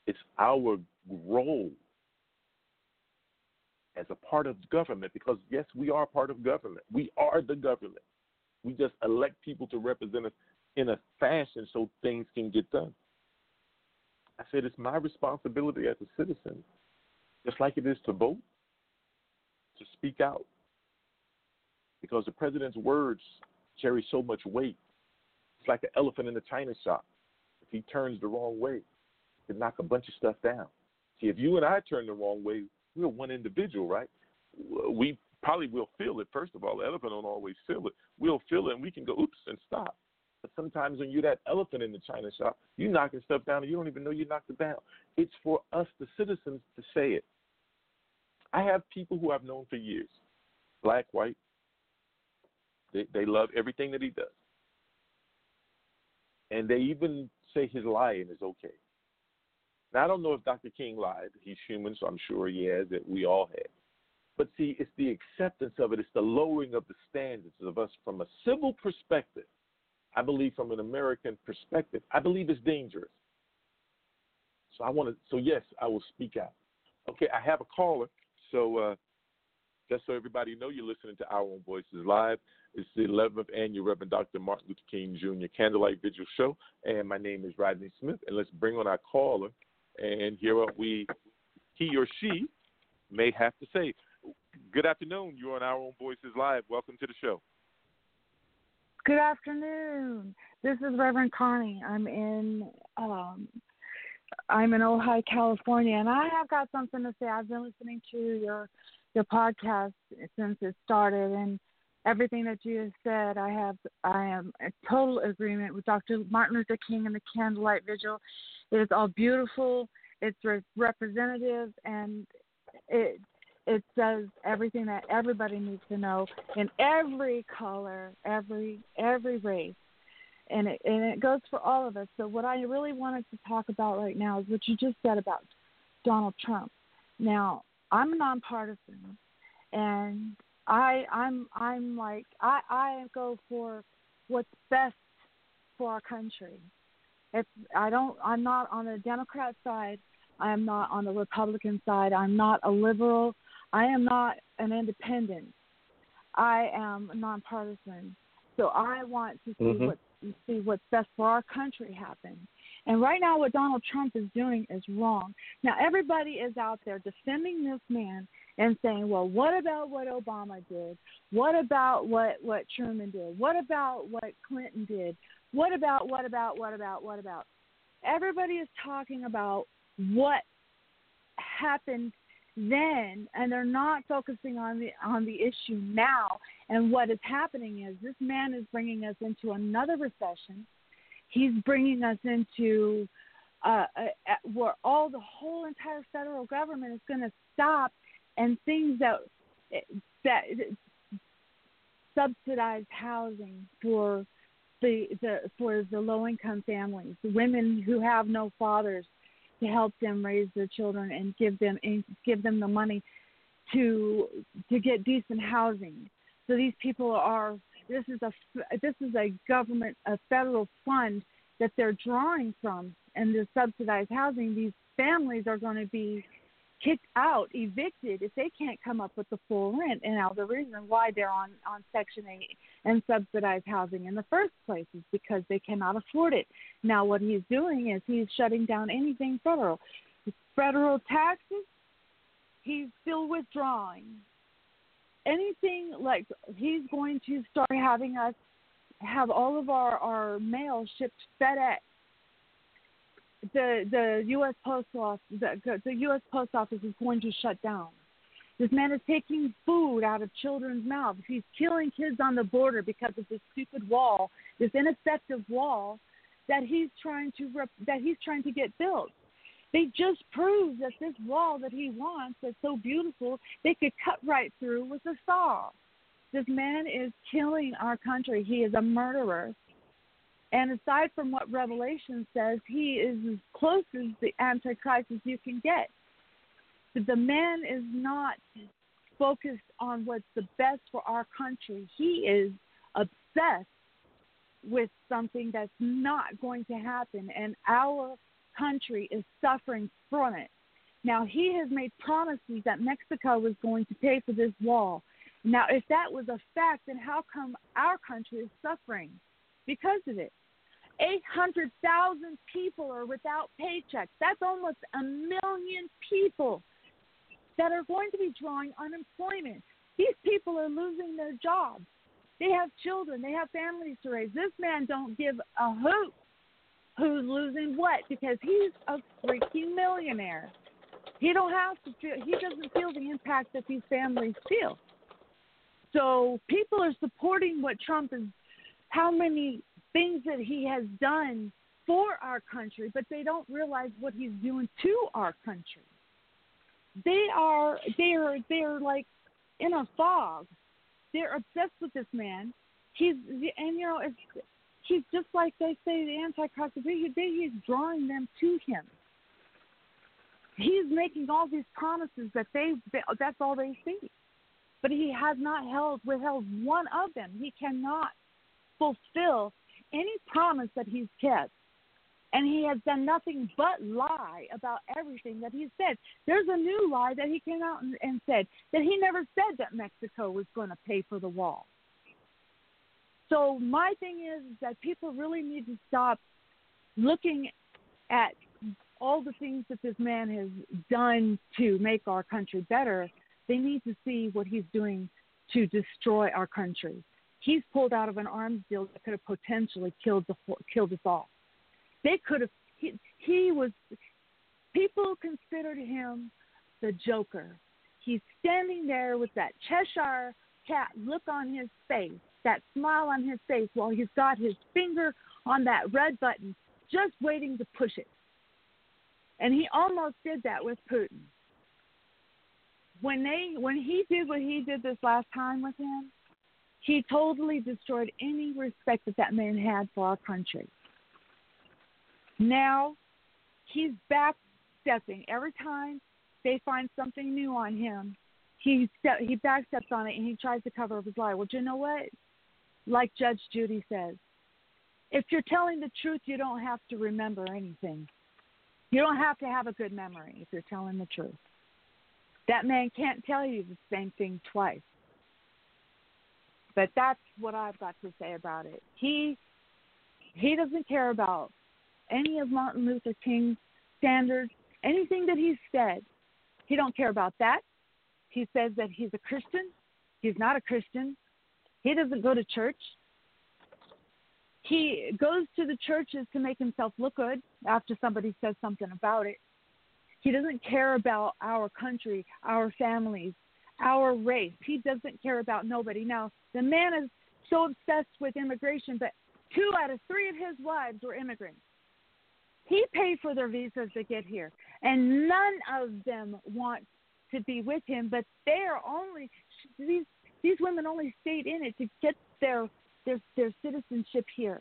C: It's our role as a part of government because, yes, we are part of government. We are the government. We just elect people to represent us in a fashion so things can get done. I said it's my responsibility as a citizen, just like it is to vote, to speak out. Because the president's words carry so much weight. It's like an elephant in the china shop. If he turns the wrong way, he can knock a bunch of stuff down. See, if you and I turn the wrong way, we're one individual, right? We probably will feel it. First of all, the elephant don't always feel it. We'll feel it, and we can go oops and stop. But sometimes when you're that elephant in the china shop, you're knocking stuff down, and you don't even know you knocked it down. It's for us, the citizens, to say it. I have people who I've known for years, black, white. They they love everything that he does, and they even say his lying is okay. Now, I don't know if Dr. King lied. He's human, so I'm sure he has, that we all have. But see, it's the acceptance of it, it's the lowering of the standards of us from a civil perspective. I believe from an American perspective, I believe it's dangerous. So I want to, so yes, I will speak out. Okay, I have a caller. So uh, just so everybody know, you're listening to Our Own Voices Live. It's the 11th annual Reverend Dr. Martin Luther King Jr. Candlelight Vigil Show, and my name is Rodney Smith. And let's bring on our caller and hear what we, he or she, may have to say. Good afternoon. You're on Our Own Voices Live. Welcome to the show.
D: Good afternoon. This is Reverend Connie. I'm in um, I'm in Ojai, California, and I have got something to say. I've been listening to your your podcast since it started, and everything that you have said, I have I am in total agreement with Dr. Martin Luther King and the Candlelight Vigil. It is all beautiful. It's re- representative, and it it says everything that everybody needs to know in every color, every every race, and it and it goes for all of us. So what I really wanted to talk about right now is what you just said about Donald Trump. Now I'm a nonpartisan, and I I'm I'm like I I go for what's best for our country. If I don't I'm not on the Democrat side, I am not on the Republican side. I'm not a liberal. I am not an independent. I am nonpartisan. So I want to see
C: Mhm.
D: what see what's best for our country happen. And right now, what Donald Trump is doing is wrong. Now, everybody is out there defending this man and saying, "Well, what about what Obama did? What about what what Truman did? What about what Clinton did? What about what about what about what about?" Everybody is talking about what happened then, and they're not focusing on the on the issue now. And what is happening is this man is bringing us into another recession. He's bringing us into uh, uh, uh, where all the whole entire federal government is going to stop, and things that that subsidized housing for the the for the low income families, the women who have no fathers to help them raise their children and give them and give them the money to to get decent housing. So these people are this is a this is a government a federal fund that they're drawing from and the subsidized housing. These families are going to be kicked out, evicted if they can't come up with the full rent. And now the reason why they're on on Section 8 and subsidized housing in the first place is because they cannot afford it. Now what he's doing is he's shutting down anything federal. Federal taxes, he's still withdrawing. Anything like he's going to start having us have all of our, our mail shipped FedEx the the U.S. Post Office the, the U.S. Post Office is going to shut down. This man is taking food out of children's mouths. He's killing kids on the border because of this stupid wall, this ineffective wall that he's trying to rep- that he's trying to get built. They just proved that this wall that he wants, that's so beautiful, they could cut right through with a saw. This man is killing our country. He is a murderer. And aside from what Revelation says, he is as close as the Antichrist as you can get. But the man is not focused on what's the best for our country. He is obsessed with something that's not going to happen, and our country is suffering from it. Now, he has made promises that Mexico was going to pay for this wall. Now, if that was a fact, then how come our country is suffering because of it? 800,000 people are without paychecks. That's almost a million people that are going to be drawing unemployment. These people are losing their jobs. They have children. They have families to raise. This man don't give a hoot who's losing what because he's a freaking millionaire. He don't have to feel. He doesn't feel the impact that these families feel. So people are supporting what Trump is. How many things that he has done for our country, but they don't realize what he's doing to our country. They are they are they're like in a fog. They're obsessed with this man. He's and you know it's he's just like they say the Antichrist. He's drawing them to him. He's making all these promises that they that's all they see, but he has not held withheld one of them. He cannot fulfill any promise that he's kept. And he has done nothing but lie about everything that he said. There's a new lie that he came out and, and said that he never said that Mexico was going to pay for the wall. So my thing is that people really need to stop looking at all the things that this man has done to make our country better. They need to see what he's doing to destroy our country he's pulled out of an arms deal that could have potentially killed the killed us all. They could have. He, he was. People considered him the Joker. He's standing there with that Cheshire cat look on his face, that smile on his face, while he's got his finger on that red button, just waiting to push it. And he almost did that with Putin. When they when he did what he did this last time with him, he totally destroyed any respect that that man had for our country. Now he's backstepping. Every time they find something new on him, he step, he backsteps on it and he tries to cover up his lie. Well, you know what? Like Judge Judy says, if you're telling the truth, you don't have to remember anything. You don't have to have a good memory if you're telling the truth. That man can't tell you the same thing twice. But that's what I've got to say about it. He he doesn't care about any of Martin Luther King's standards, anything that he said. He don't care about that. He says that he's a Christian. He's not a Christian. He doesn't go to church. He goes to the churches to make himself look good after somebody says something about it. He doesn't care about our country, our families, our race. He doesn't care about nobody. Now, the man is so obsessed with immigration, but two out of three of his wives were immigrants. He paid for their visas to get here, and none of them want to be with him. But they are only these these women only stayed in it to get their their their citizenship here.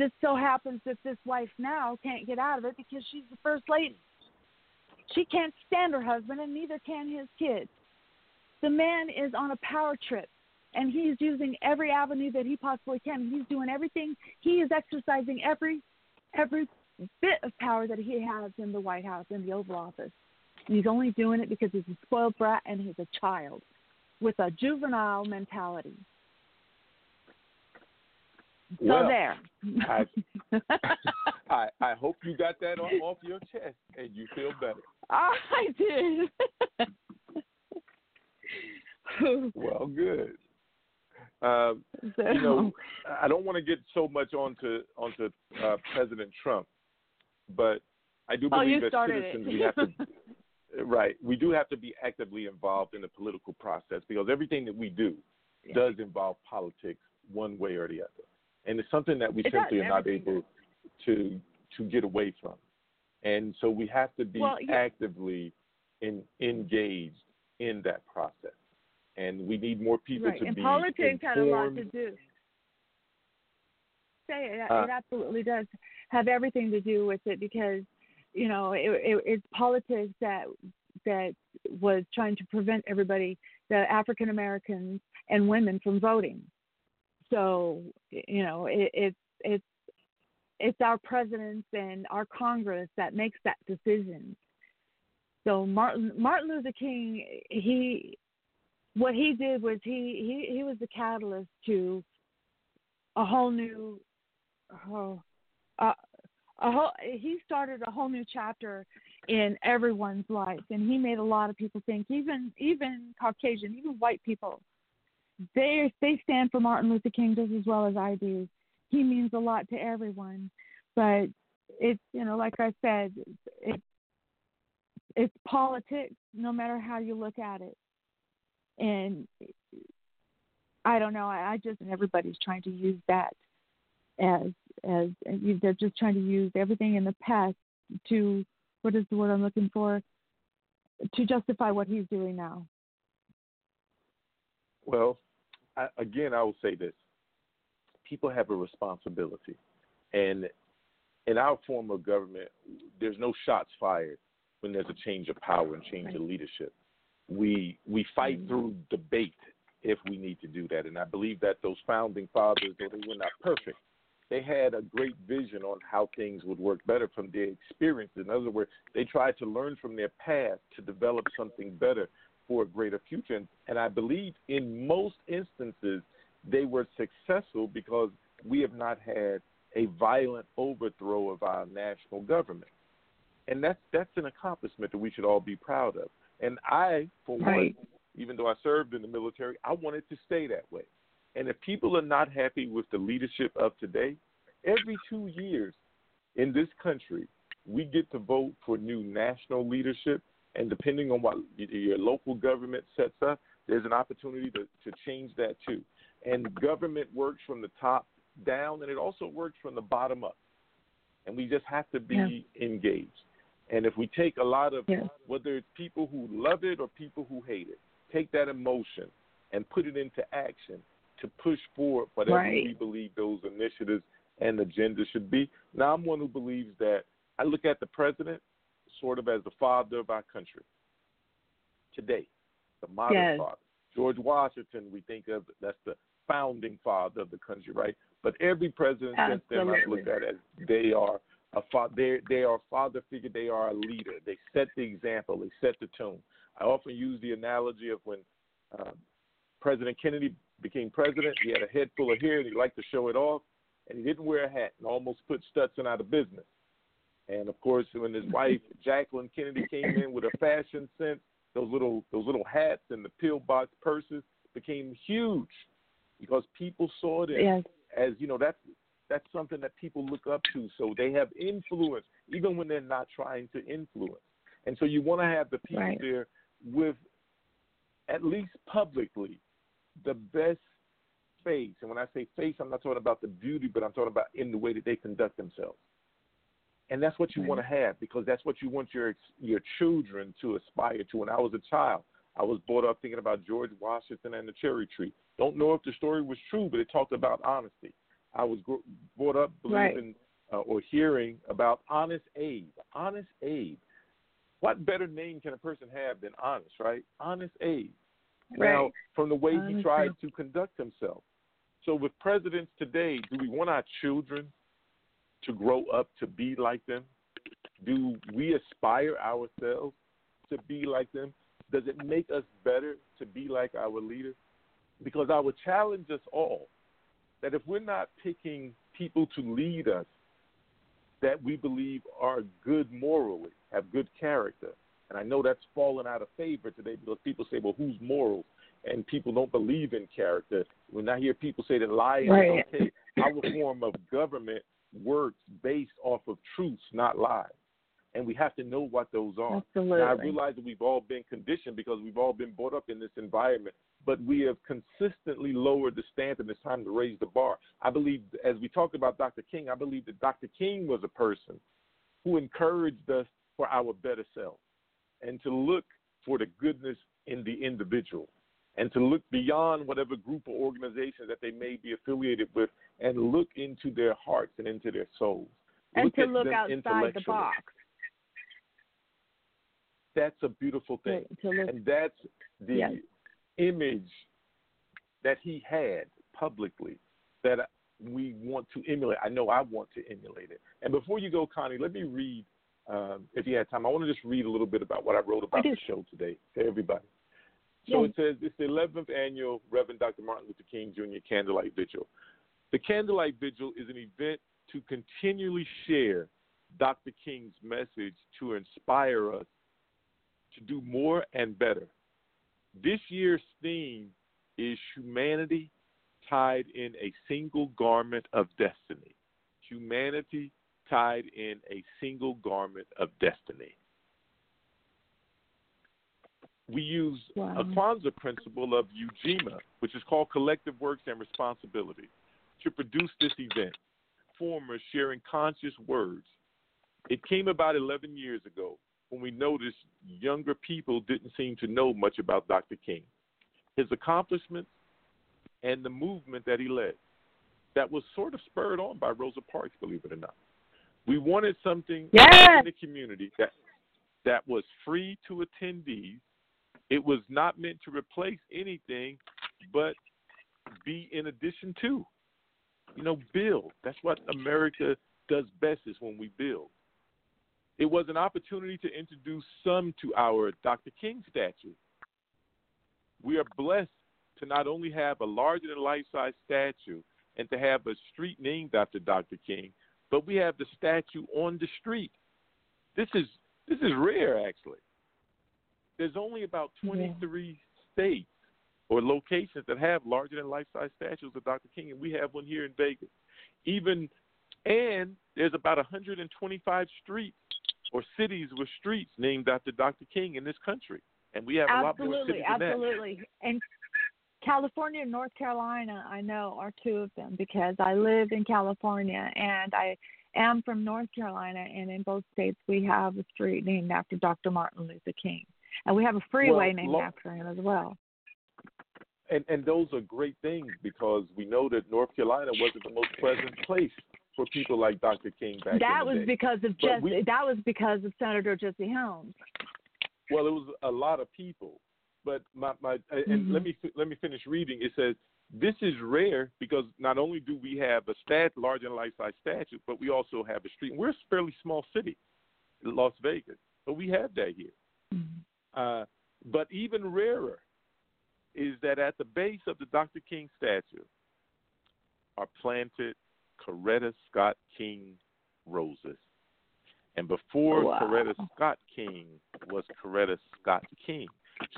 D: Just so happens that this wife now can't get out of it because she's the first lady. She can't stand her husband, and neither can his kids. The man is on a power trip and he's using every avenue that he possibly can. He's doing everything. He is exercising every every bit of power that he has in the White House in the Oval Office. He's only doing it because he's a spoiled brat and he's a child with a juvenile mentality. So
C: Well,
D: there.
C: I, (laughs) I I hope you got that off, off your chest and you feel better.
D: I did.
C: Well, good. Um,
D: so,
C: you know, I don't want to get so much onto onto uh, President Trump, but I do
D: Oh,
C: believe as citizens
D: it.
C: we have to (laughs) right. We do have to be actively involved in the political process because everything that we do
D: Yeah.
C: does involve politics one way or the other, and it's something that we
D: It
C: simply
D: does,
C: are not able to to get away from. And so we have to be
D: Well, yeah.
C: actively in, engaged in that process, and we need more people
D: right.
C: to
D: and
C: be
D: politics had a lot to
C: informed.
D: do. Say it,
C: Uh,
D: it absolutely does have everything to do with it because you know it, it, it's politics that that was trying to prevent everybody, the African Americans and women, from voting. So you know it, it's it's it's our presidents and our Congress that makes that decision. So Martin Martin Luther King, he what he did was he he he was the catalyst to a whole new oh, uh, a whole he started a whole new chapter in everyone's life and he made a lot of people think even even caucasian even white people they they stand for martin luther king just as well as i do. He means a lot to everyone but it's you know like i said it's it's politics no matter how you look at it. And i don't know i, I just everybody's trying to use that as as they're just trying to use everything in the past to what is the word I'm looking for to justify what he's doing now.
C: Well, I, again, I will say this: people have a responsibility, and in our form of government, there's no shots fired when there's a change of power and change of leadership. We we fight
D: Mhm.
C: through debate if we need to do that, and I believe that those founding fathers, though they were not perfect, they had a great vision on how things would work better from their experience. In other words, they tried to learn from their past to develop something better for a greater future. And, and I believe in most instances they were successful because we have not had a violent overthrow of our national government. And that's that's an accomplishment that we should all be proud of. And I, for
D: Right.
C: one, even though I served in the military, I wanted to stay that way. And if people are not happy with the leadership of today, every two years in this country, we get to vote for new national leadership. And depending on what your local government sets up, there's an opportunity to, to change that too. And government works from the top down, and it also works from the bottom up. And we just have to be engaged. And if we take a lot of,
D: Yeah.
C: whether it's people who love it or people who hate it, take that emotion and put it into action to push forward whatever
D: Right.
C: we believe those initiatives and agendas should be. Now, I'm one who believes that I look at the president sort of as the father of our country today, the modern
D: Yes.
C: father. George Washington, we think of that's the founding father of the country, right? But every president since then, I look at as they are a fa- they they are a father figure. They are a leader. They set the example. They set the tone. I often use the analogy of when uh, President Kennedy became president. He had a head full of hair and he liked to show it off, and he didn't wear a hat and almost put Stetson out of business. And of course, when his wife Jacqueline Kennedy came in with a fashion sense, those little those little hats and the pillbox purses became huge because people saw it
D: Yes.
C: as you know that's that's something that people look up to. So they have influence even when they're not trying to influence. And so you want to have the people
D: Right.
C: there with at least publicly the best face. And when I say face, I'm not talking about the beauty, but I'm talking about in the way that they conduct themselves. And that's what you want to have because that's what you want your your children to aspire to. When I was a child, I was brought up thinking about George Washington and the cherry tree. Don't know if the story was true, but it talked about honesty. I was gr- brought up
D: Right.
C: believing uh, or hearing about Honest Abe. Honest Abe. What better name can a person have than Honest, right? Honest Abe. Now, from the way he tried to conduct himself. So, with presidents today, do we want our children to grow up to be like them? Do we aspire ourselves to be like them? Does it make us better to be like our leaders? Because I would challenge us all that if we're not picking people to lead us that we believe are good morally, have good character, and I know that's fallen out of favor today because people say, well, who's moral? And people don't believe in character. When I hear people say that lying
D: Right.
C: is okay, our form of government works based off of truths, not lies. and we have to know what those are.
D: Absolutely.
C: Now, I realize that we've all been conditioned because we've all been brought up in this environment, but we have consistently lowered the standard. and It's time to raise the bar. I believe, as we talked about Dr. King, I believe that Dr. King was a person who encouraged us for our better self and to look for the goodness in the individual and to look beyond whatever group or organization that they may be affiliated with and look into their hearts and into their souls.
D: and
C: look
D: to look outside the box.
C: That's a beautiful thing.
D: To, to
C: And that's the
D: Yes.
C: image that he had publicly that we want to emulate. I know I want to emulate it. And before you go, Connie, let me read, um, if you had time, I want to just read a little bit about what I wrote about
D: do.
C: the show today to everybody. So
D: Yeah.
C: it says it's the 11th annual Reverend Dr. Martin Luther King Jr. Candlelight Vigil. The Candlelight Vigil is an event to continually share Dr. King's message to inspire us to do more and better. This year's theme is humanity tied in a single garment of destiny. Humanity tied in a single garment of destiny. We use
D: Wow.
C: a Kwanzaa principle of Ujima, which is called collective works and responsibility, to produce this event. Former sharing conscious words. It came about 11 years ago when we noticed younger people didn't seem to know much about Dr. King, his accomplishments, and the movement that he led. That was sort of spurred on by Rosa Parks, believe it or not. We wanted something
D: Yes.
C: in the community that that was free to attendees. It was not meant to replace anything, but be in addition to. You know, build. That's what America does best is when we build. It was an opportunity to introduce some to our Dr. King statue. We are blessed to not only have a larger than life size statue and to have a street named after Dr. King, but we have the statue on the street. This is this is rare actually. There's only about
D: Yeah.
C: 23 states or locations that have larger than life size statues of Dr. King, and we have one here in Vegas. Even and there's about 125 streets or cities with streets named after Dr. King in this country, and we have a lot more
D: absolutely,
C: cities than that.
D: Absolutely, absolutely. And California and North Carolina, I know, are two of them because I live in California and I am from North Carolina, and in both states we have a street named after Dr. Martin Luther King, and we have a freeway
C: Well,
D: named
C: lo-
D: after him as well.
C: and and those are great things because we know that North Carolina wasn't the most pleasant place for people like Dr. King back
D: that
C: in the
D: was
C: day.
D: because of
C: But
D: Jesse.
C: we-
D: that was because of Senator Jesse Helms.
C: Well, it was a lot of people, but my my and
D: Mhm.
C: let me let me finish reading. It says this is rare because not only do we have a stat large and life size statue, but we also have a street. We're a fairly small city, Las Vegas, but we have that here. Uh, but even rarer is that at the base of the Dr. King statue are planted Coretta Scott King roses. And before
D: Wow.
C: Coretta Scott King was Coretta Scott King,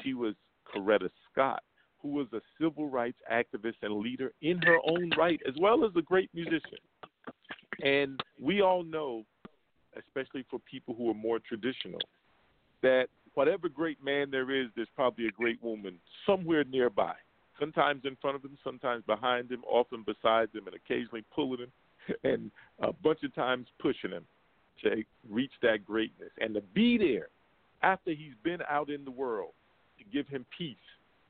C: she was Coretta Scott, who was a civil rights activist and leader in her own right, as well as a great musician. And we all know, especially for people who are more traditional, that whatever great man there is, there's probably a great woman somewhere nearby. Sometimes in front of him, sometimes behind him, often beside him, and occasionally pulling him, (laughs) and a bunch of times pushing him to reach that greatness. And to be there after he's been out in the world to give him peace,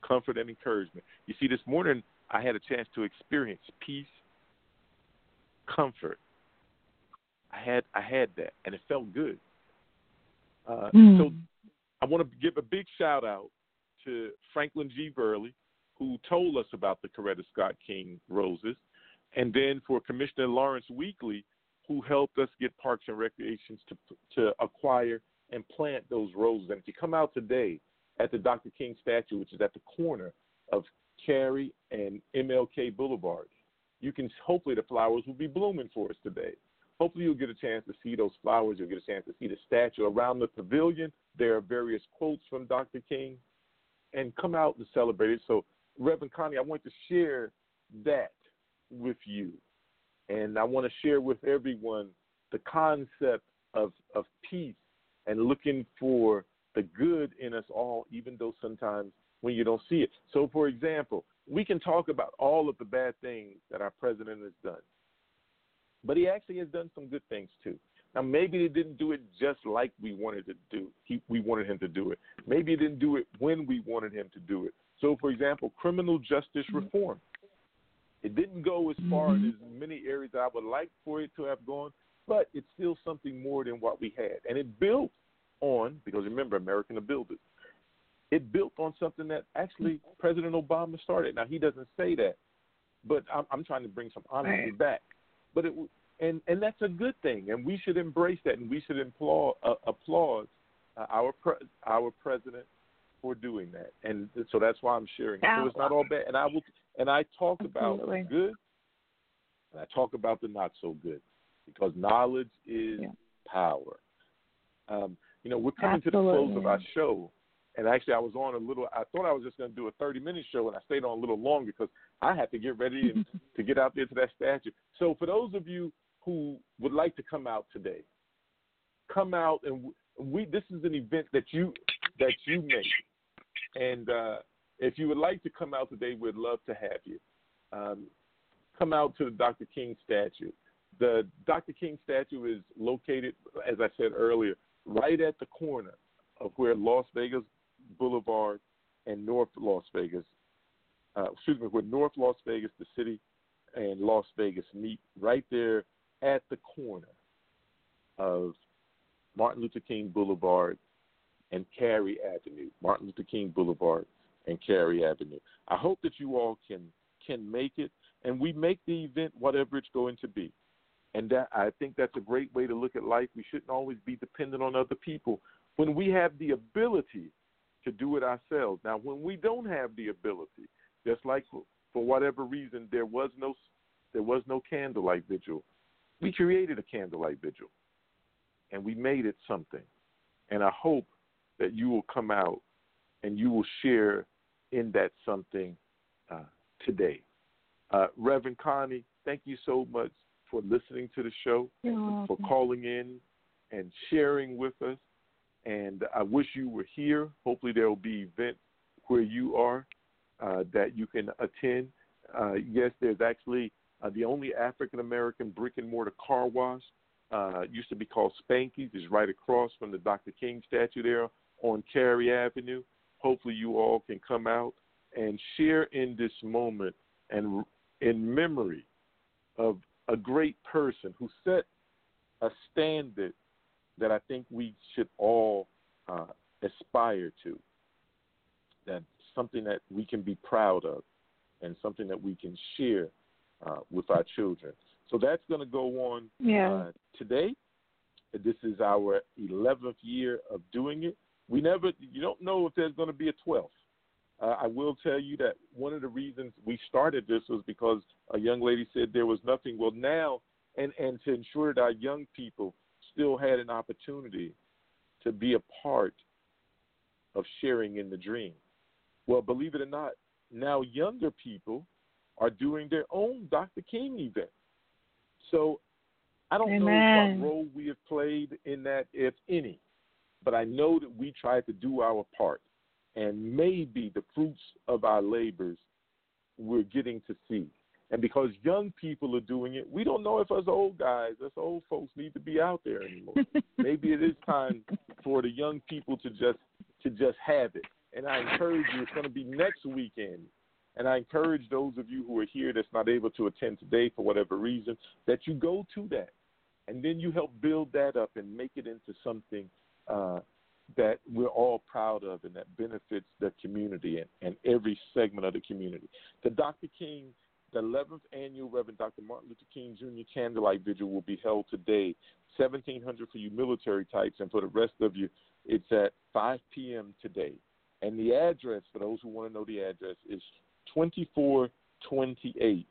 C: comfort, and encouragement. You see, this morning I had a chance to experience peace, comfort. I had I had that, and it felt good. Uh,
D: Hmm.
C: So I want to give a big shout out to Franklyn G. Verley, who told us about the Coretta Scott King roses, and then for Commissioner Lawrence Weekly, who helped us get Parks and Recreations to to acquire and plant those roses. And if you come out today at the Dr. King statue, which is at the corner of Carey and MLK Boulevard, you can hopefully the flowers will be blooming for us today. Hopefully you'll get a chance to see those flowers. You'll get a chance to see the statue around the pavilion. There are various quotes from Dr. King, and come out and celebrate it. So, Reverend Connie, I want to share that with you, and I want to share with everyone the concept of of peace and looking for the good in us all, even though sometimes when you don't see it. So, for example, we can talk about all of the bad things that our president has done, but he actually has done some good things too. Now, maybe he didn't do it just like we wanted to do. He, we wanted him to do it. Maybe he didn't do it when we wanted him to do it. So, for example, criminal justice reform. It didn't go as far
D: Mhm.
C: in as many areas I would like for it to have gone, but it's still something more than what we had. And it built on, because remember, American the builders, it It built on something that actually President Obama started. Now, he doesn't say that, but I'm, I'm trying to bring some honesty
D: Right.
C: back. But it, and and that's a good thing, and we should embrace that, and we should applaud uh, applaud uh, our pre- our president for doing that, and so that's why I'm sharing. it. So it's not all bad, and I will and I talk about
D: Absolutely.
C: the good, and I talk about the not so good, because knowledge is
D: Yeah.
C: power. Um, you know, we're coming to the close of our show, and actually, I was on a little. I thought I was just going to do a 30 minute show, and I stayed on a little longer because I had to get ready and (laughs) to get out there to that statue. So, for those of you who would like to come out today, come out and we. This is an event that you that you make, and uh, if you would like to come out today, we'd love to have you. Um, come out to the Dr. King statue. The Dr. King statue is located, as I said earlier, right at the corner of where Las Vegas Boulevard and North Las Vegas, uh, excuse me, where North Las Vegas, the city, and Las Vegas meet, right there at the corner of Martin Luther King Boulevard and Carey Avenue. Martin Luther King Boulevard and Carey Avenue. I hope that you all can can make it, and we make the event whatever it's going to be. And that I think that's a great way to look at life. We shouldn't always be dependent on other people when we have the ability to do it ourselves. Now, when we don't have the ability, just like for, whatever reason there was no there was no candlelight vigil, we created a candlelight vigil, and we made it something. And I hope that you will come out and you will share in that something uh, today. Uh, Reverend Connie, thank you so much for listening to the show,
D: You're
C: for calling in and sharing with us. And I wish you were here. Hopefully, there will be events where you are uh, that you can attend. Uh, yes, there's actually uh, the only African American brick and mortar car wash. Uh, used to be called Spanky's. is right across from the Dr. King statue there on Carey Avenue. Hopefully, you all can come out and share in this moment and in memory of a great person who set a standard that I think we should all uh, aspire to. That something that we can be proud of and something that we can share uh, with our children. So that's going to go on
D: Yeah.
C: uh, today. This is our 11th year of doing it. We never, you don't know if there's going to be a 12th. Uh, I will tell you that one of the reasons we started this was because a young lady said there was nothing. Well, now, and, and to ensure that our young people still had an opportunity to be a part of sharing in the dream. Well, believe it or not, now younger people are doing their own Dr. King event. So I don't know what role we have played in that, if any, but I know that we tried to do our part. And maybe the fruits of our labors we're getting to see. And because young people are doing it, we don't know if us old guys, us old folks need to be out there anymore. (laughs) maybe it is time for the young people to just to just have it. And I encourage you, it's going to be next weekend. And I encourage those of you who are here that's not able to attend today for whatever reason, that you go to that. And then you help build that up and make it into something uh, that we're all proud of and that benefits the community and, and every segment of the community. The Dr. King, the 11th annual Reverend Dr. Martin Luther King Jr. Candlelight Vigil will be held today, 1700 for you military types, and for the rest of you, it's at 5 p.m. today. And the address, for those who want to know the address, is 2428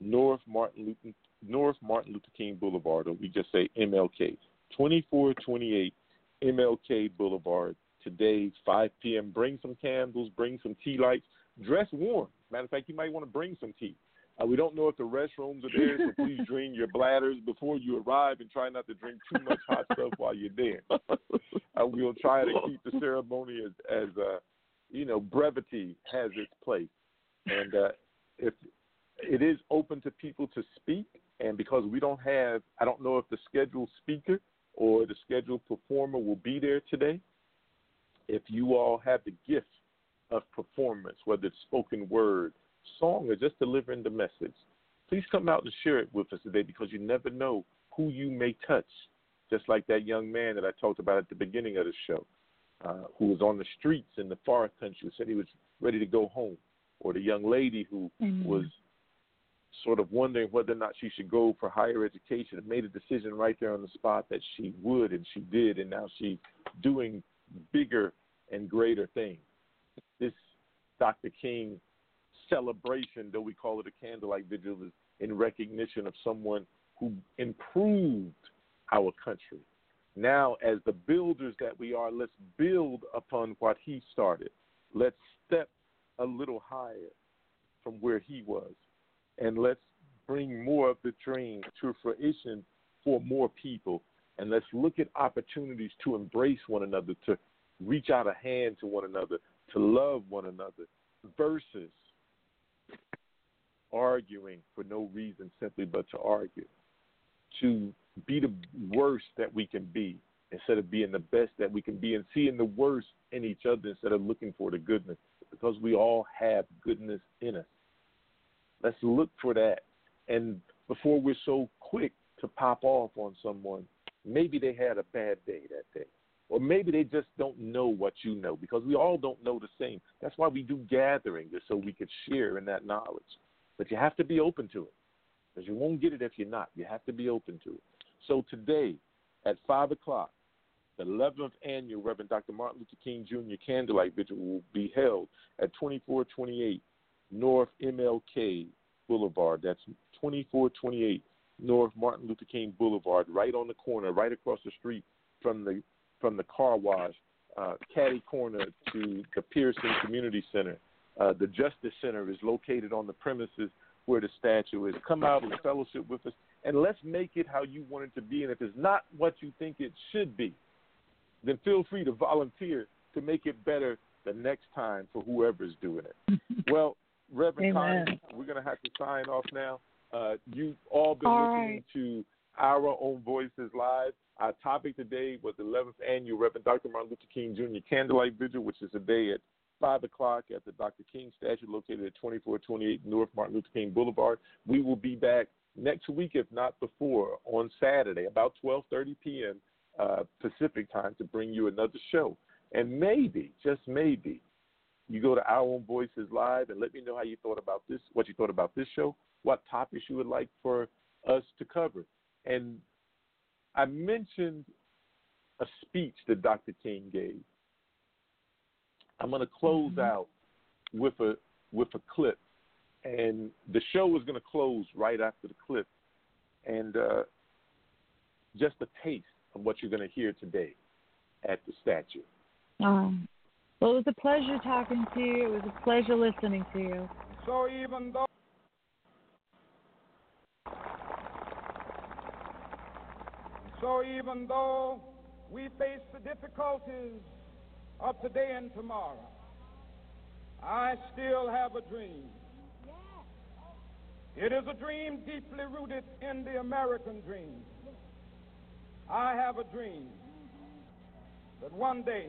C: North Martin Luther, North Martin Luther King Boulevard, or we just say MLK. 2428 MLK Boulevard today, 5 p.m. Bring some candles, bring some tea lights, dress warm. Matter of fact, you might want to bring some tea. Uh, we don't know if the restrooms are there, so please (laughs) drain your bladders before you arrive and try not to drink too much hot stuff while you're there. (laughs) Uh, we'll try to keep the ceremony as, as uh, you know, brevity has its place. And uh, if it is open to people to speak, and because we don't have, I don't know if the scheduled speaker or the scheduled performer will be there today. If you all have the gift of performance, whether it's spoken word, song, or just delivering the message, please come out and share it with us today because you never know who you may touch. Just like that young man that I talked about at the beginning of the show, uh, who was on the streets in the far country, and said he was ready to go home, or the young lady who mm-hmm. was sort of wondering whether or not she should go for higher education and made a decision right there on the spot that she would and she did and now she's doing bigger and greater things. This Dr. King celebration, though we call it a candlelight vigil, is in recognition of someone who improved our country. Now, as the builders that we are, let's build upon what he started. Let's step a little higher from where he was and let's bring more of the dream to fruition for more people. And let's look at opportunities to embrace one another, to reach out a hand to one another, to love one another, versus arguing for no reason simply but to argue. To be the worst that we can be instead of being the best that we can be and seeing the worst in each other instead of looking for the goodness because we all have goodness in us. Let's look for that. And before we're so quick to pop off on someone, maybe they had a bad day that day. Or maybe they just don't know what you know because we all don't know the same. That's why we do gatherings, so we could share in that knowledge. But you have to be open to it because you won't get it if you're not. You have to be open to it. So today at 5 o'clock, the 11th annual Reverend Dr. Martin Luther King Jr. Candlelight Vigil will be held at 2428 North MLK Boulevard. That's 2428 North Martin Luther King Boulevard, right on the corner, right across the street from the from the car wash, uh, caddy corner to the Pearson Community Center. Uh, the Justice Center is located on the premises where the statue is. Come out and fellowship with us, and let's make it how you want it to be. And if it's not what you think it should be, then feel free to volunteer to make it better the next time for whoever's doing it. (laughs) well, Reverend Connie, we're going to have to sign off now. Uh, you've all been all listening right. to Our Own Voices Live. Our topic today was the 11th annual Reverend Dr. Martin Luther King Jr. Candlelight Vigil, which is today at 5 o'clock at the Dr. King statue located at 2428 North Martin Luther King Boulevard. We will be back next week, if not before, on Saturday, about 12.30 p.m. Uh, Pacific time to bring you another show. And maybe, just maybe, you go to Our Own Voices Live and let me know how you thought about this, what you thought about this show, what topics you would like for us to cover. And I mentioned a speech that Dr. King gave. I'm going to close mm-hmm. out with a with a clip, and the show is going to close right after the clip, and uh, just a taste of what you're going to hear today at the statue.
D: Um, well, it was a pleasure talking to you. It was a pleasure listening to you.
E: So even though So even though we face the difficulties of today and tomorrow, I still have a dream. It is a dream deeply rooted in the American dream. I have a dream that one day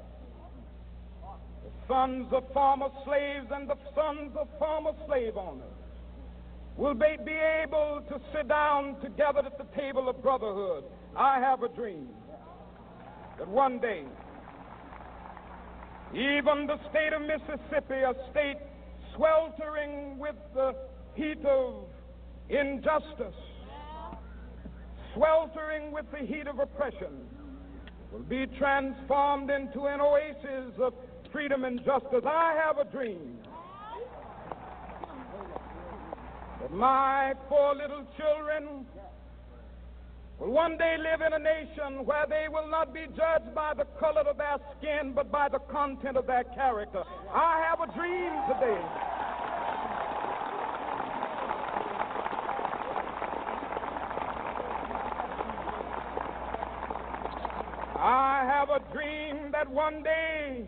E: sons of former slaves and the sons of former slave owners will be, be able to sit down together at the table of brotherhood. I have a dream that one day, even the state of Mississippi, a state sweltering with the heat of injustice, sweltering with the heat of oppression, will be transformed into an oasis of freedom and justice. I have a dream that my four little children will one day live in a nation where they will not be judged by the color of their skin, but by the content of their character. I have a dream today. I have a dream that one day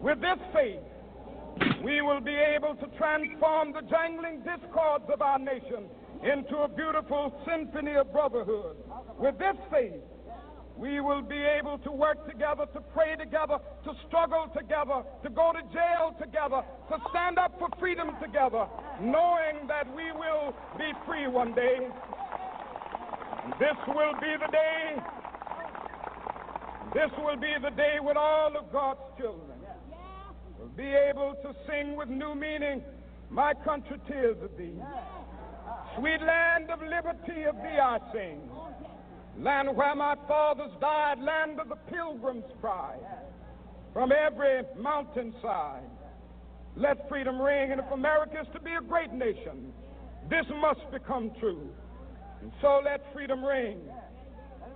E: With this faith, we will be able to transform the jangling discords of our nation into a beautiful symphony of brotherhood. With this faith, we will be able to work together, to pray together, to struggle together, to go to jail together, to stand up for freedom together, knowing that we will be free one day. This will be the day. This will be the day when all of God's children will be able to sing with new meaning, My country, tears of thee. Sweet land of liberty of thee I sing. Land where my fathers died, land of the pilgrim's pride. From every mountainside, let freedom ring. And if America is to be a great nation, this must become true. And so let freedom ring.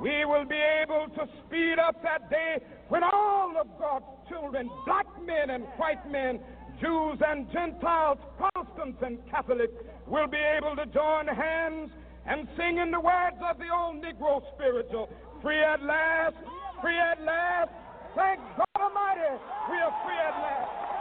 E: we will be able to speed up that day when all of God's children, black men and white men, Jews and Gentiles, Protestants and Catholics, will be able to join hands and sing in the words of the old Negro spiritual free at last, free at last. Thank God Almighty, we are free at last.